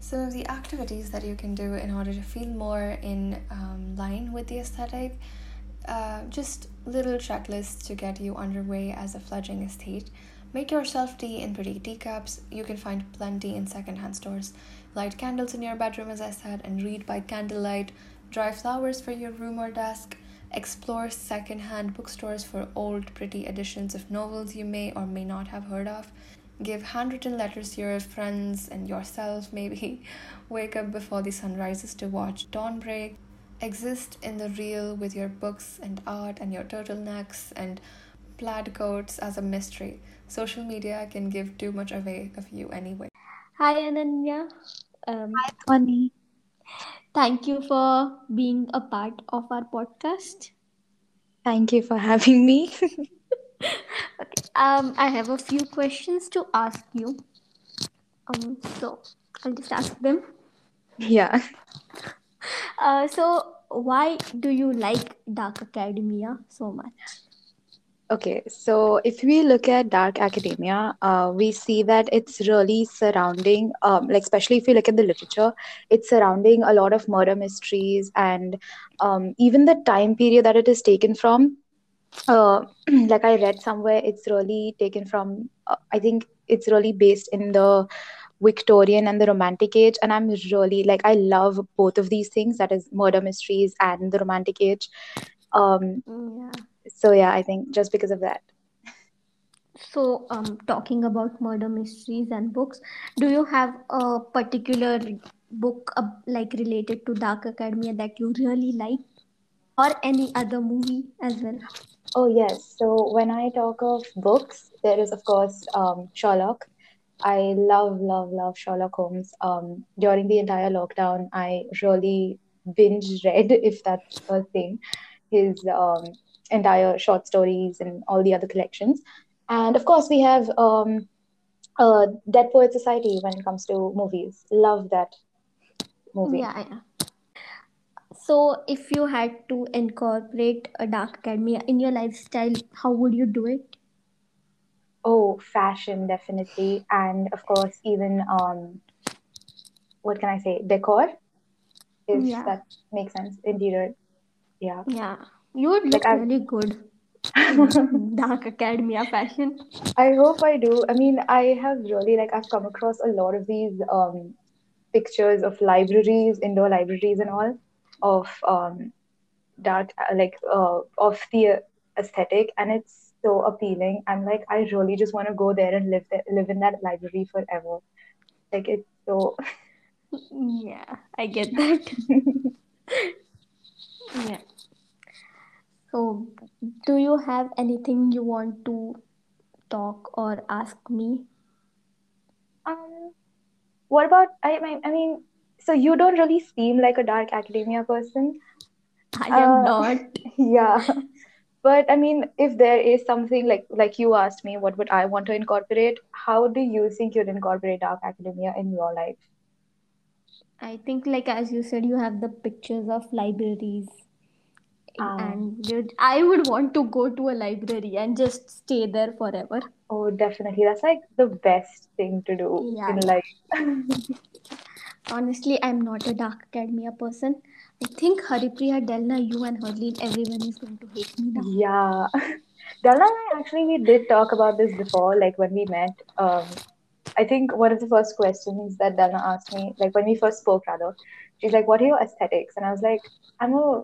some of the activities that you can do in order to feel more in um, line with the aesthetic. Uh, just little checklists to get you underway as a fledgling aesthete. Make yourself tea in pretty teacups. You can find plenty in secondhand stores. Light candles in your bedroom, as I said, and read by candlelight. Dry flowers for your room or desk. Explore secondhand bookstores for old, pretty editions of novels you may or may not have heard of. Give handwritten letters to your friends and yourself, maybe. Wake up before the sun rises to watch dawn break. Exist in the real with your books and art and your turtlenecks and plaid coats as a mystery. Social media can give too much away of you anyway. Hi, Ananya. Um, Hi, Tony. thank you for being a part of our podcast. Thank you for having me. Okay. Um, I have a few questions to ask you. Um, so I'll just ask them. yeah. Uh, so why do you like Dark Academia so much? Okay, so if we look at dark academia, uh, we see that it's really surrounding, um, like especially if you look at the literature, it's surrounding a lot of murder mysteries and um, even the time period that it is taken from. Uh, like I read somewhere, it's really taken from. Uh, I think it's really based in the Victorian and the Romantic age, and I'm really like I love both of these things. That is murder mysteries and the Romantic age. Um, Yeah. So yeah, I think just because of that. So, um, talking about murder mysteries and books, do you have a particular book uh, like related to Dark Academia that you really like, or any other movie as well? Oh, yes. So when I talk of books, there is, of course, um, Sherlock. I love, love, love Sherlock Holmes. Um, during the entire lockdown, I really binge read, if that's a thing, his um, entire short stories and all the other collections. And of course, we have um, uh, Dead Poet Society when it comes to movies. Love that movie. Yeah, yeah. So, if you had to incorporate a Dark Academia in your lifestyle, how would you do it? Oh, fashion, definitely. And of course, even um, what can I say? Decor, if Yeah, that makes sense. Interior, yeah. yeah. You would Like look I, really good Dark Academia fashion. I hope I do. I mean, I have really like I've come across a lot of these um pictures of libraries, indoor libraries, and all of um dark uh, like uh of the aesthetic, and it's so appealing. I'm like, I really just want to go there and live there, live in that library forever. Like it's so. Yeah, I get that. Yeah. So, do you have anything you want to talk or ask me? Um, what about I mean, I mean, so you don't really seem like a dark academia person. I am Uh, not. yeah. But I mean, if there is something like like you asked me, what would I want to incorporate? How do you think you'd incorporate dark academia in your life? I think, like as you said, you have the pictures of libraries, Um, and you'd, I would want to go to a library and just stay there forever. oh, definitely. That's like the best thing to do Yeah, in life. Honestly, I'm not a Dark Academia person. I think Haripriya, Delna, you and Harleen, everyone is going to hate me now. Yeah. Delna and I actually we did talk about this before, like when we met. Um, I think one of the first questions that Delna asked me, like when we first spoke rather, she's like, What are your aesthetics? And I was like, I'm a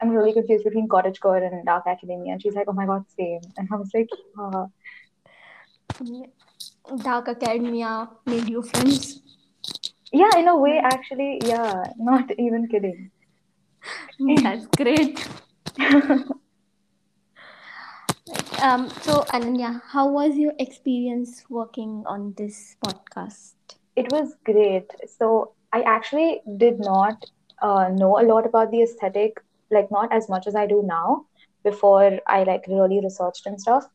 I'm really confused between cottagecore and dark academia. And she's like, Oh my god, same. And I was like, uh, Dark Academia made you friends. yeah, in a way, actually, yeah, not even kidding. That's great. Like, um, so Ananya, how was your experience working on this podcast? It was great. So I actually did not uh, know a lot about the aesthetic, like not as much as I do now before I like really researched and stuff.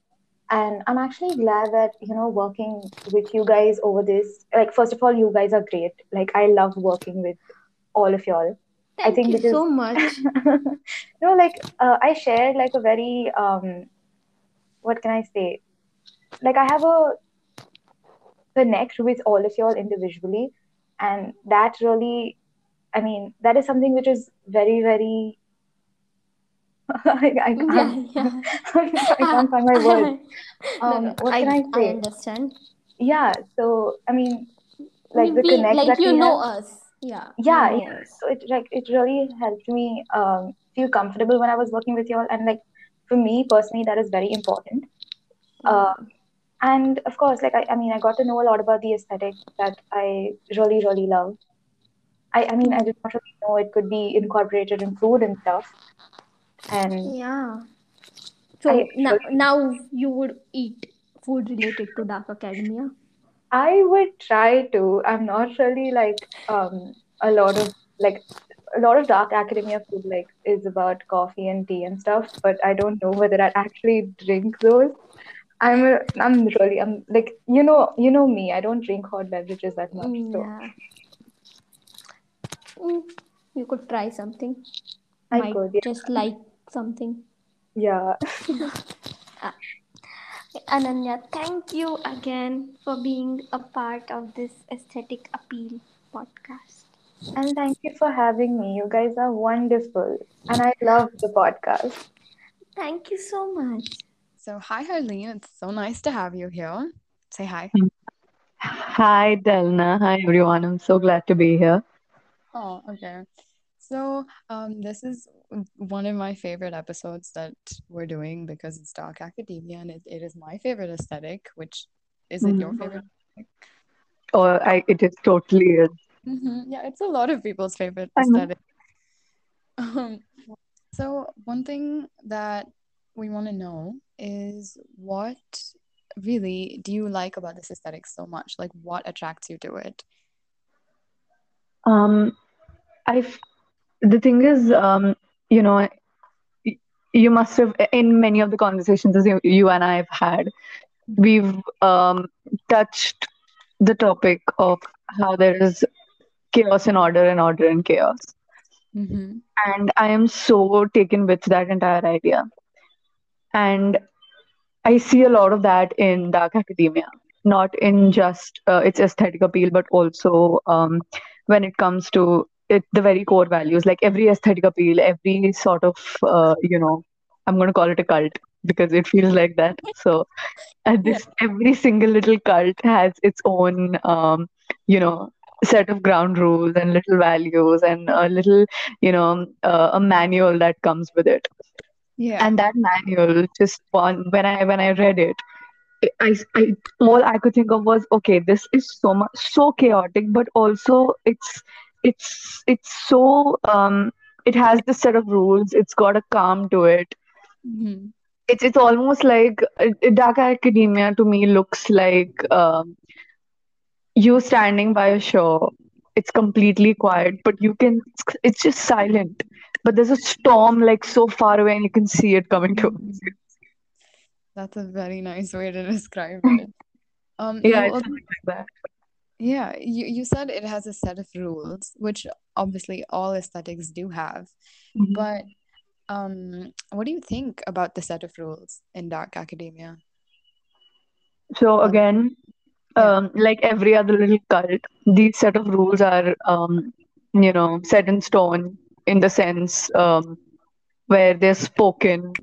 And I'm actually glad that, you know, working with you guys over this, like, first of all, you guys are great. Like, I love working with all of y'all. I Thank think you because, so much. you know, like, uh, I shared like a very, um, what can I say? Like, I have a connect with all of y'all individually and that really i mean that is something which is very very I, I can't yeah. I can't find my words. Um, no, what I can I say? I understand. Yeah, so I mean, like mean, the we connect like that you we know have. us. Yeah, Yeah, yeah. us. So it like it really helped me um, feel comfortable when I was working with y'all, and like for me personally, that is very important. Uh, and of course, like I, I mean, I got to know a lot about the aesthetic that I really, really love. I, I mean, I Mm. did not really know it could be incorporated in food and stuff, and Yeah. I So now, really now you would eat food related to Dark Academia. I would try to. I'm not really like um a lot of like a lot of dark academia food like is about coffee and tea and stuff, but I don't know whether I'd actually drink those. I'm a, I'm really I'm like you know you know me. I don't drink hot beverages that much, so Yeah. Mm, you could try something. I Might could. Yeah. just like something. Yeah. Ah, Ananya, thank you again for being a part of this aesthetic appeal podcast. And thank you for having me. You guys are wonderful, and I love the podcast. Thank you so much. So, hi, Harleen. It's so nice to have you here. Say hi. Hi, Delna. Hi, everyone. I'm so glad to be here. Oh, okay. So, um, this is one of my favorite episodes that we're doing because it's dark academia and it, it is my favorite aesthetic, which is it your Mhm. favorite? Or I, it is totally is. hmm Yeah, it's a lot of people's favorite aesthetic. Um, so one thing that we want to know is what really do you like about this aesthetic so much? Like, what attracts you to it? Um, I've the thing is, um, you know, you must have in many of the conversations as you, you and I have had, we've um touched the topic of how there is chaos and order and order and chaos. Mm-hmm. And I am so taken with that entire idea. And I see a lot of that in dark academia, not in just uh, its aesthetic appeal, but also um, when it comes to it, the very core values, like every aesthetic appeal, every sort of, uh, you know, I'm going to call it a cult because it feels like that. So, uh, this every single little cult has its own, um, you know, set of ground rules and little values and a little, you know, uh, a manual that comes with it Yeah. and that manual just one when i when i read it I, I all i could think of was okay this is so much so chaotic but also it's it's it's so um it has this set of rules it's got a calm to it Mm-hmm. it's it's almost like uh, dark academia to me looks like um you standing by a shore it's completely quiet but you can it's just silent but there's a storm like so far away and you can see it coming towards you That's a very nice way to describe it. Um, Yeah, you it's al- like that. Yeah, you, you said it has a set of rules, which obviously all aesthetics do have. Mhm. But um, what do you think about the set of rules in dark academia? So again, yeah. um, like every other little cult, these set of rules are, um, you know, set in stone in the sense um, where they're spoken.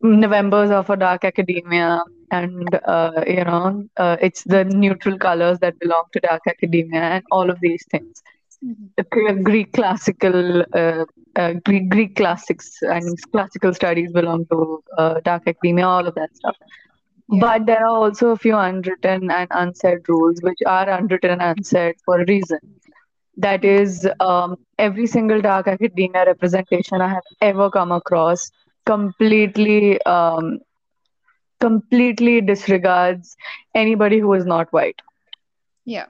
November's are for dark academia, and uh, you know, uh, it's the neutral colors that belong to dark academia, and all of these things. Mhm. The Greek classical, uh, uh, Greek, Greek classics and classical studies belong to uh, dark academia, all of that stuff. Yeah. But there are also a few unwritten and unsaid rules, which are unwritten and unsaid for a reason. That is, um, every single dark academia representation I have ever come across completely, um, completely disregards anybody who is not white. Yeah.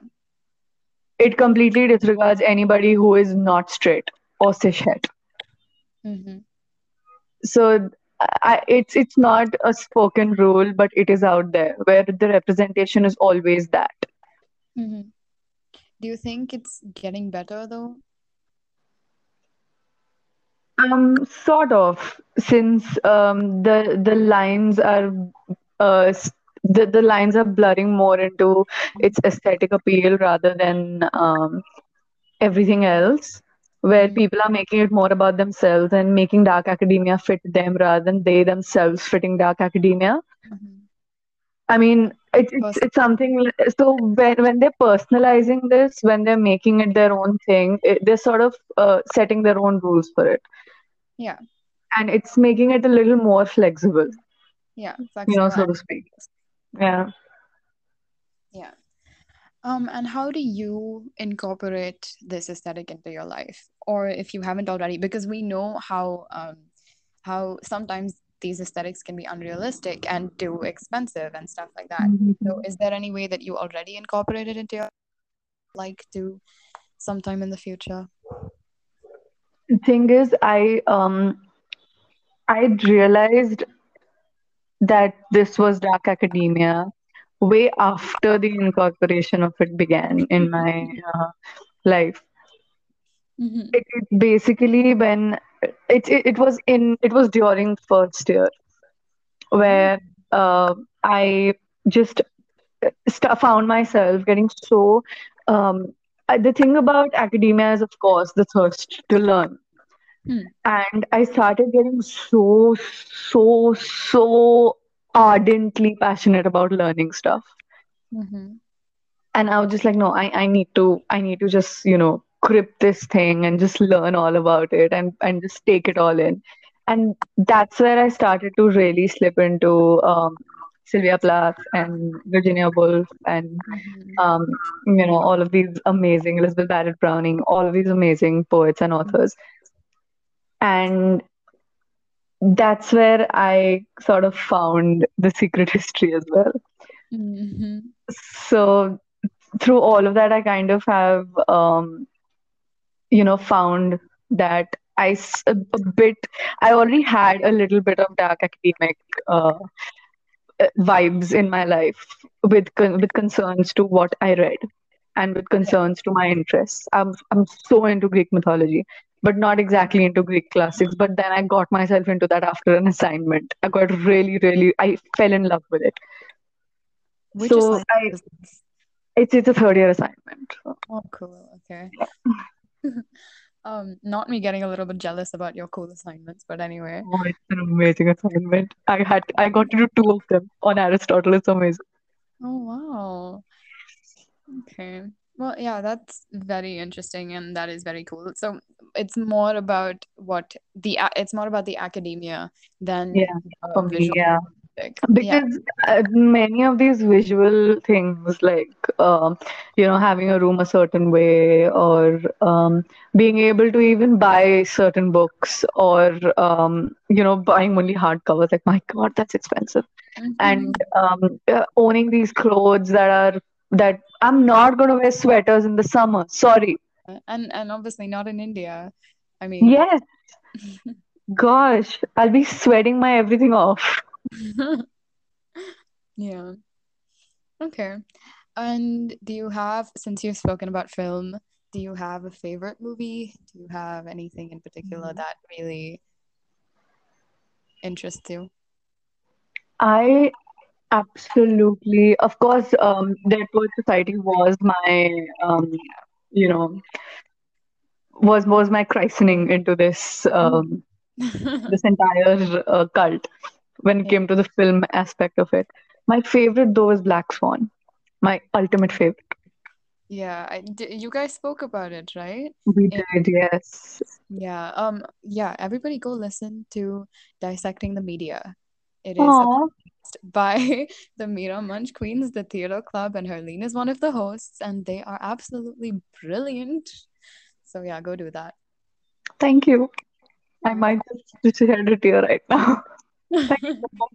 It completely disregards anybody who is not straight or cishet. Mm-hmm. So I, it's it's not a spoken rule, but it is out there where the representation is always that. Mm-hmm. Do you think it's getting better though? Um, sort of, since um, the the lines are uh, the, the lines are blurring more into its aesthetic appeal rather than um, everything else where people are making it more about themselves and making dark academia fit them rather than they themselves fitting dark academia Mhm. i mean it, it's it's something so when when they're personalizing this when they're making it their own thing it, they're sort of uh, setting their own rules for it Yeah. and it's making it a little more flexible Yeah. you know so to speak yeah yeah. Um, and how do you incorporate this aesthetic into your life? Or if you haven't already, because we know how um how sometimes these aesthetics can be unrealistic and too expensive and stuff like that. So is there any way that you already incorporated into your like to sometime in the future? Thing is i um i realized that this was dark academia way after the incorporation of it began in my uh, life. Mm-hmm. It, it basically when it, it it was in it was during first year where uh, I just st- found myself getting so um, uh, the thing about academia is of course the thirst to learn Hmm. and I started getting so so so ardently passionate about learning stuff Mm-hmm. and I was just like, no, I, I need to I need to just, you know, grip this thing and just learn all about it and, and just take it all in. And that's where I started to really slip into um, Sylvia Plath and Virginia Woolf and Mm-hmm. um, you know, all of these amazing Elizabeth Barrett Browning, all of these amazing poets and authors. And that's where I sort of found the secret history as well. Mm-hmm. So through all of that, I kind of have, um, you know, found that I a bit, I already had a little bit of dark academic uh, uh, vibes in my life with con- with concerns to what I read and with concerns to my interests. I'm I'm so into Greek mythology, but not exactly into Greek classics. But then I got myself into that after an assignment. I got really, really, I fell in love with it. Which So I, it's it's a third year assignment. So. Oh, cool. Okay. Um, not me getting a little bit jealous about your cool assignments, but anyway. Oh, it's an amazing assignment. I had I got to do two of them on Aristotle. It's amazing. Oh, wow. Okay. Well, yeah, that's very interesting and that is very cool. So it's more about what the it's more about the academia than Yeah, uh, me, yeah. Music. Yeah. Because uh, many of these visual things, like um, you know, having a room a certain way, or um, being able to even buy certain books, or um, you know, buying only hardcovers. Like, my God, that's expensive. Mhm. And um, uh, owning these clothes that are that I'm not gonna wear sweaters in the summer. Sorry. And and obviously not in India. I mean, Yes. Gosh, I'll be sweating my everything off. yeah. Okay. And do you have, since you've spoken about film, do you have a favorite movie? Do you have anything in particular that really interests you? I absolutely, of course, um, Dead Poet Society was my, um, you know, was was my christening into this um, this entire uh, cult when it came to the film aspect of it. My favorite though is Black Swan. My ultimate favorite. Yeah, I, d you guys spoke about it, right? We did, yes. Yeah. Um, yeah, everybody go listen to Dissecting the Media. It is by the Mira Munch Queens, the Theater Club, and Harleen is one of the hosts, and they are absolutely brilliant. So yeah, go do that. thank you. I might just shed a tear right now. Thank you so much.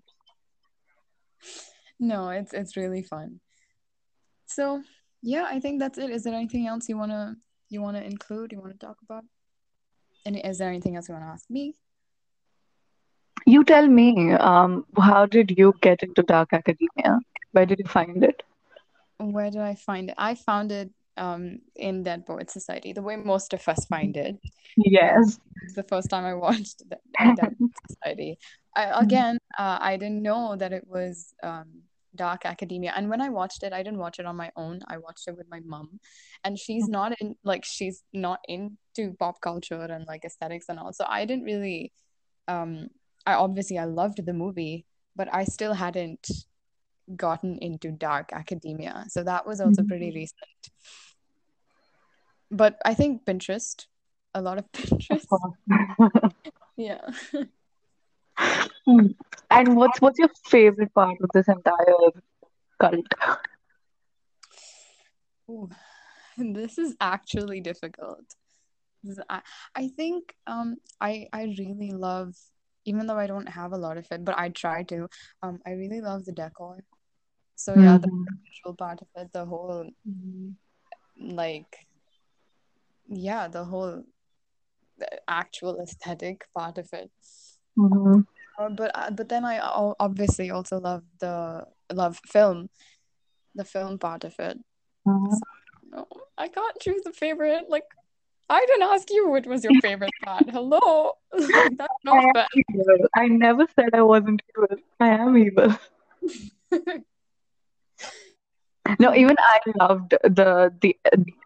No, it's it's really fun. So yeah, I think that's it. Is there anything else you wanna you wanna include? You wanna talk about? And is there anything else you wanna ask me? You tell me, um, how did you get into dark academia? Where did you find it? Where did I find it? I found it um in Dead Poet Society, the way most of us find it. Yes. it's the first time I watched Dead, Dead Poet Society. I, again, uh, I didn't know that it was um Dark Academia. And when I watched it, I didn't watch it on my own. I watched it with my mom. And she's not in like she's not into pop culture and like aesthetics and all. So I didn't really um I obviously I loved the movie, but I still hadn't gotten into Dark Academia. So that was also pretty recent. But I think Pinterest, a lot of Pinterest. yeah. And what's what's your favorite part of this entire cult? Ooh, this is actually difficult. Is- I, I think um I I really love even though I don't have a lot of it, but I try to. Um, I really love the decor. So yeah, the Mhm. visual part of it, the whole like yeah, the whole the actual aesthetic part of it. Mhm. Uh, but uh, but then i obviously also love the love film, the film part of it. Mhm. No, I can't choose a favorite. Like I didn't ask you what was your favorite part. Hello, that's not fair. I never said I wasn't evil. I am evil. No, even I loved the the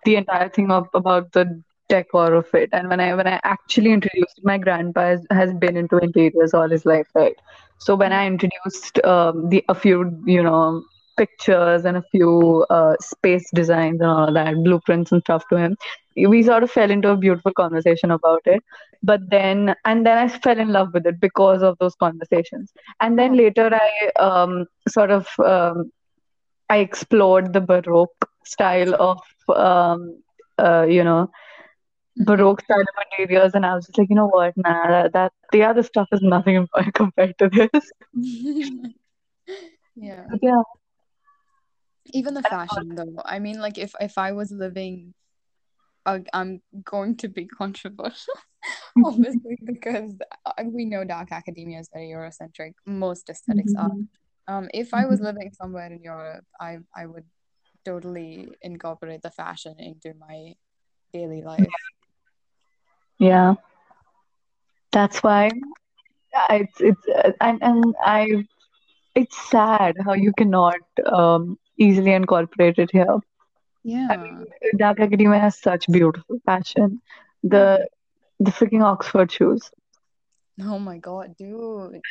the entire thing of about the decor of it. And when I when I actually introduced my grandpa has, has been into interiors all his life, right? So when I introduced um, the a few you know pictures and a few uh, space designs and all that blueprints and stuff to him, we sort of fell into a beautiful conversation about it. But then and then I fell in love with it because of those conversations. And then later I um, sort of um, I explored the Baroque style of, um, uh, you know, Baroque style of interiors, and I was just like, you know what, nah, that, that the other stuff is nothing compared to this. Yeah. But yeah, Even the fashion though. I mean, like if if I was living, uh, I'm going to be controversial, obviously, because uh, we know Dark Academia is very Eurocentric. Most aesthetics are. Um, if I was living somewhere in Europe, I I would totally incorporate the fashion into my daily life. yeah, that's why I- it's it's uh, and and I it's sad how you cannot um easily incorporate it here. I Yeah. mean, Dark Academia has such beautiful fashion. The the freaking Oxford shoes. Oh my God, dude.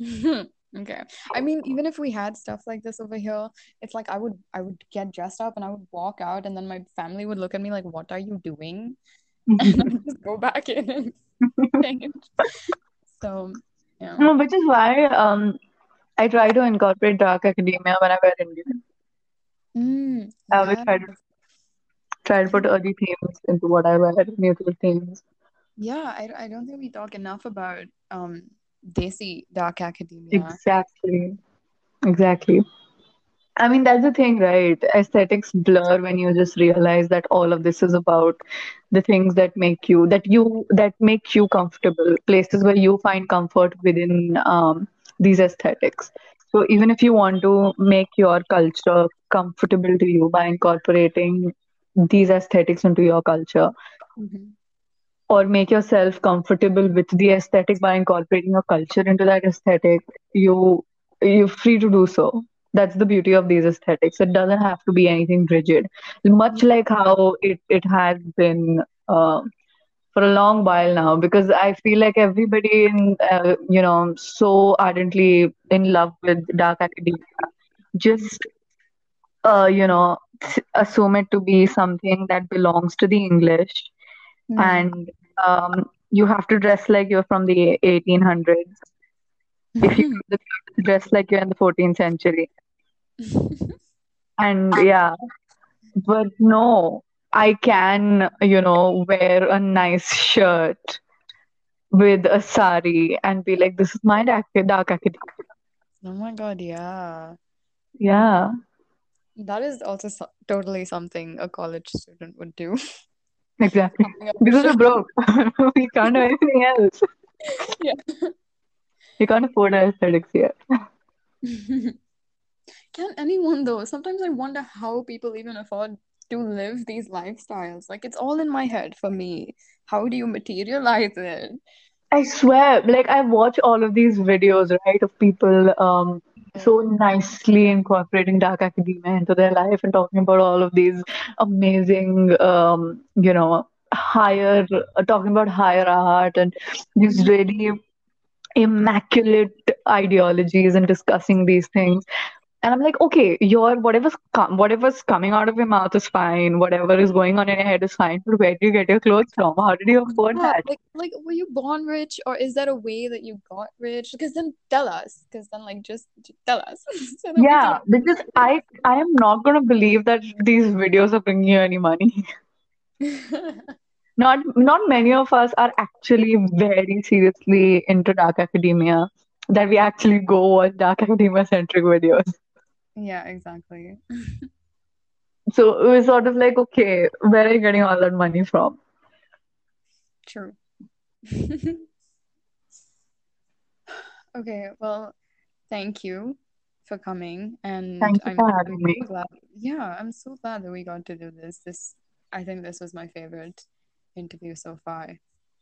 Okay. I mean, even if we had stuff like this over here, it's like I would I would get dressed up and I would walk out and then my family would look at me like, "What are you doing?" And I'd just go back in and. So, yeah. No, which is why um I try to incorporate Dark Academia when I wear Indian. Mm, I always yeah. try to try to put early themes into what I wear, neutral themes. Yeah, I, I don't think we talk enough about um Desi Dark Academia. Exactly. Exactly. I mean, that's the thing, right? Aesthetics blur when you just realize that all of this is about the things that make you that you that make you comfortable, places where you find comfort within um, these aesthetics. So even if you want to make your culture comfortable to you by incorporating these aesthetics into your culture, Mhm. Or make yourself comfortable with the aesthetic by incorporating your culture into that aesthetic, you you're free to do so. That's the beauty of these aesthetics. It doesn't have to be anything rigid. Much like how it, it has been uh, for a long while now, because I feel like everybody in uh, you know so ardently in love with dark academia just uh, you know assume it to be something that belongs to the English Mm. and um, you have to dress like you're from the 1800s if you dress like you're in the 14th century and yeah but no i can you know wear a nice shirt with a sari and be like this is my dark, dark academia Oh my God, yeah. yeah That is also so totally something a college student would do. exactly with because we're broke we can't do anything else Yeah. we can't afford our aesthetics here Can anyone though? Sometimes I wonder how people even afford to live these lifestyles. Like it's all in my head for me. How do you materialize it? I swear, like I watch all of these videos, right, of people um so nicely incorporating dark academia into their life and talking about all of these amazing, um, you know, higher, uh, talking about higher art and these really immaculate ideologies and discussing these things. And I'm like, okay, your whatever's com- whatever's coming out of your mouth is fine. Whatever is going on in your head is fine. But where do you get your clothes from? How did you afford Yeah, that? like like were you born rich or is that a way that you got rich? Because then tell us. Because then like just, just tell us so Yeah, because I I am not gonna believe that these videos are bringing you any money. Not not many of us are actually very seriously into dark academia that we actually go watch dark academia centric videos. Yeah, exactly. So it was sort of like, okay, where are you getting all that money from? True. Okay, well, thank you for coming, and Thank you I'm for I'm me. glad. Yeah, I'm so glad that we got to do this. This, I think this was my favorite interview so far.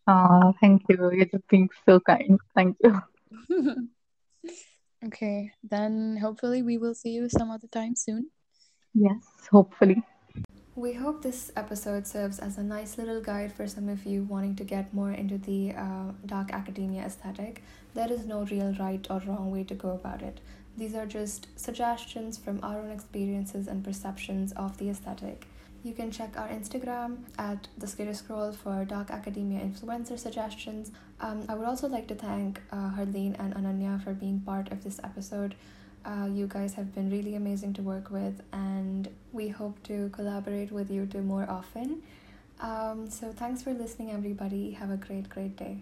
Oh, thank you. You're just being so kind. Thank you. Okay, then hopefully we will see you some other time soon. Yes, hopefully. We hope this episode serves as a nice little guide for some of you wanting to get more into the uh, dark academia aesthetic. There is no real right or wrong way to go about it. These are just suggestions from our own experiences and perceptions of the aesthetic. You can check our Instagram at the Skitter Scroll for Dark Academia influencer suggestions. Um, I would also like to thank uh, Harleen and Ananya for being part of this episode. Uh, you guys have been really amazing to work with, and we hope to collaborate with you two more often. Um, so, thanks for listening, everybody. Have a great, great day.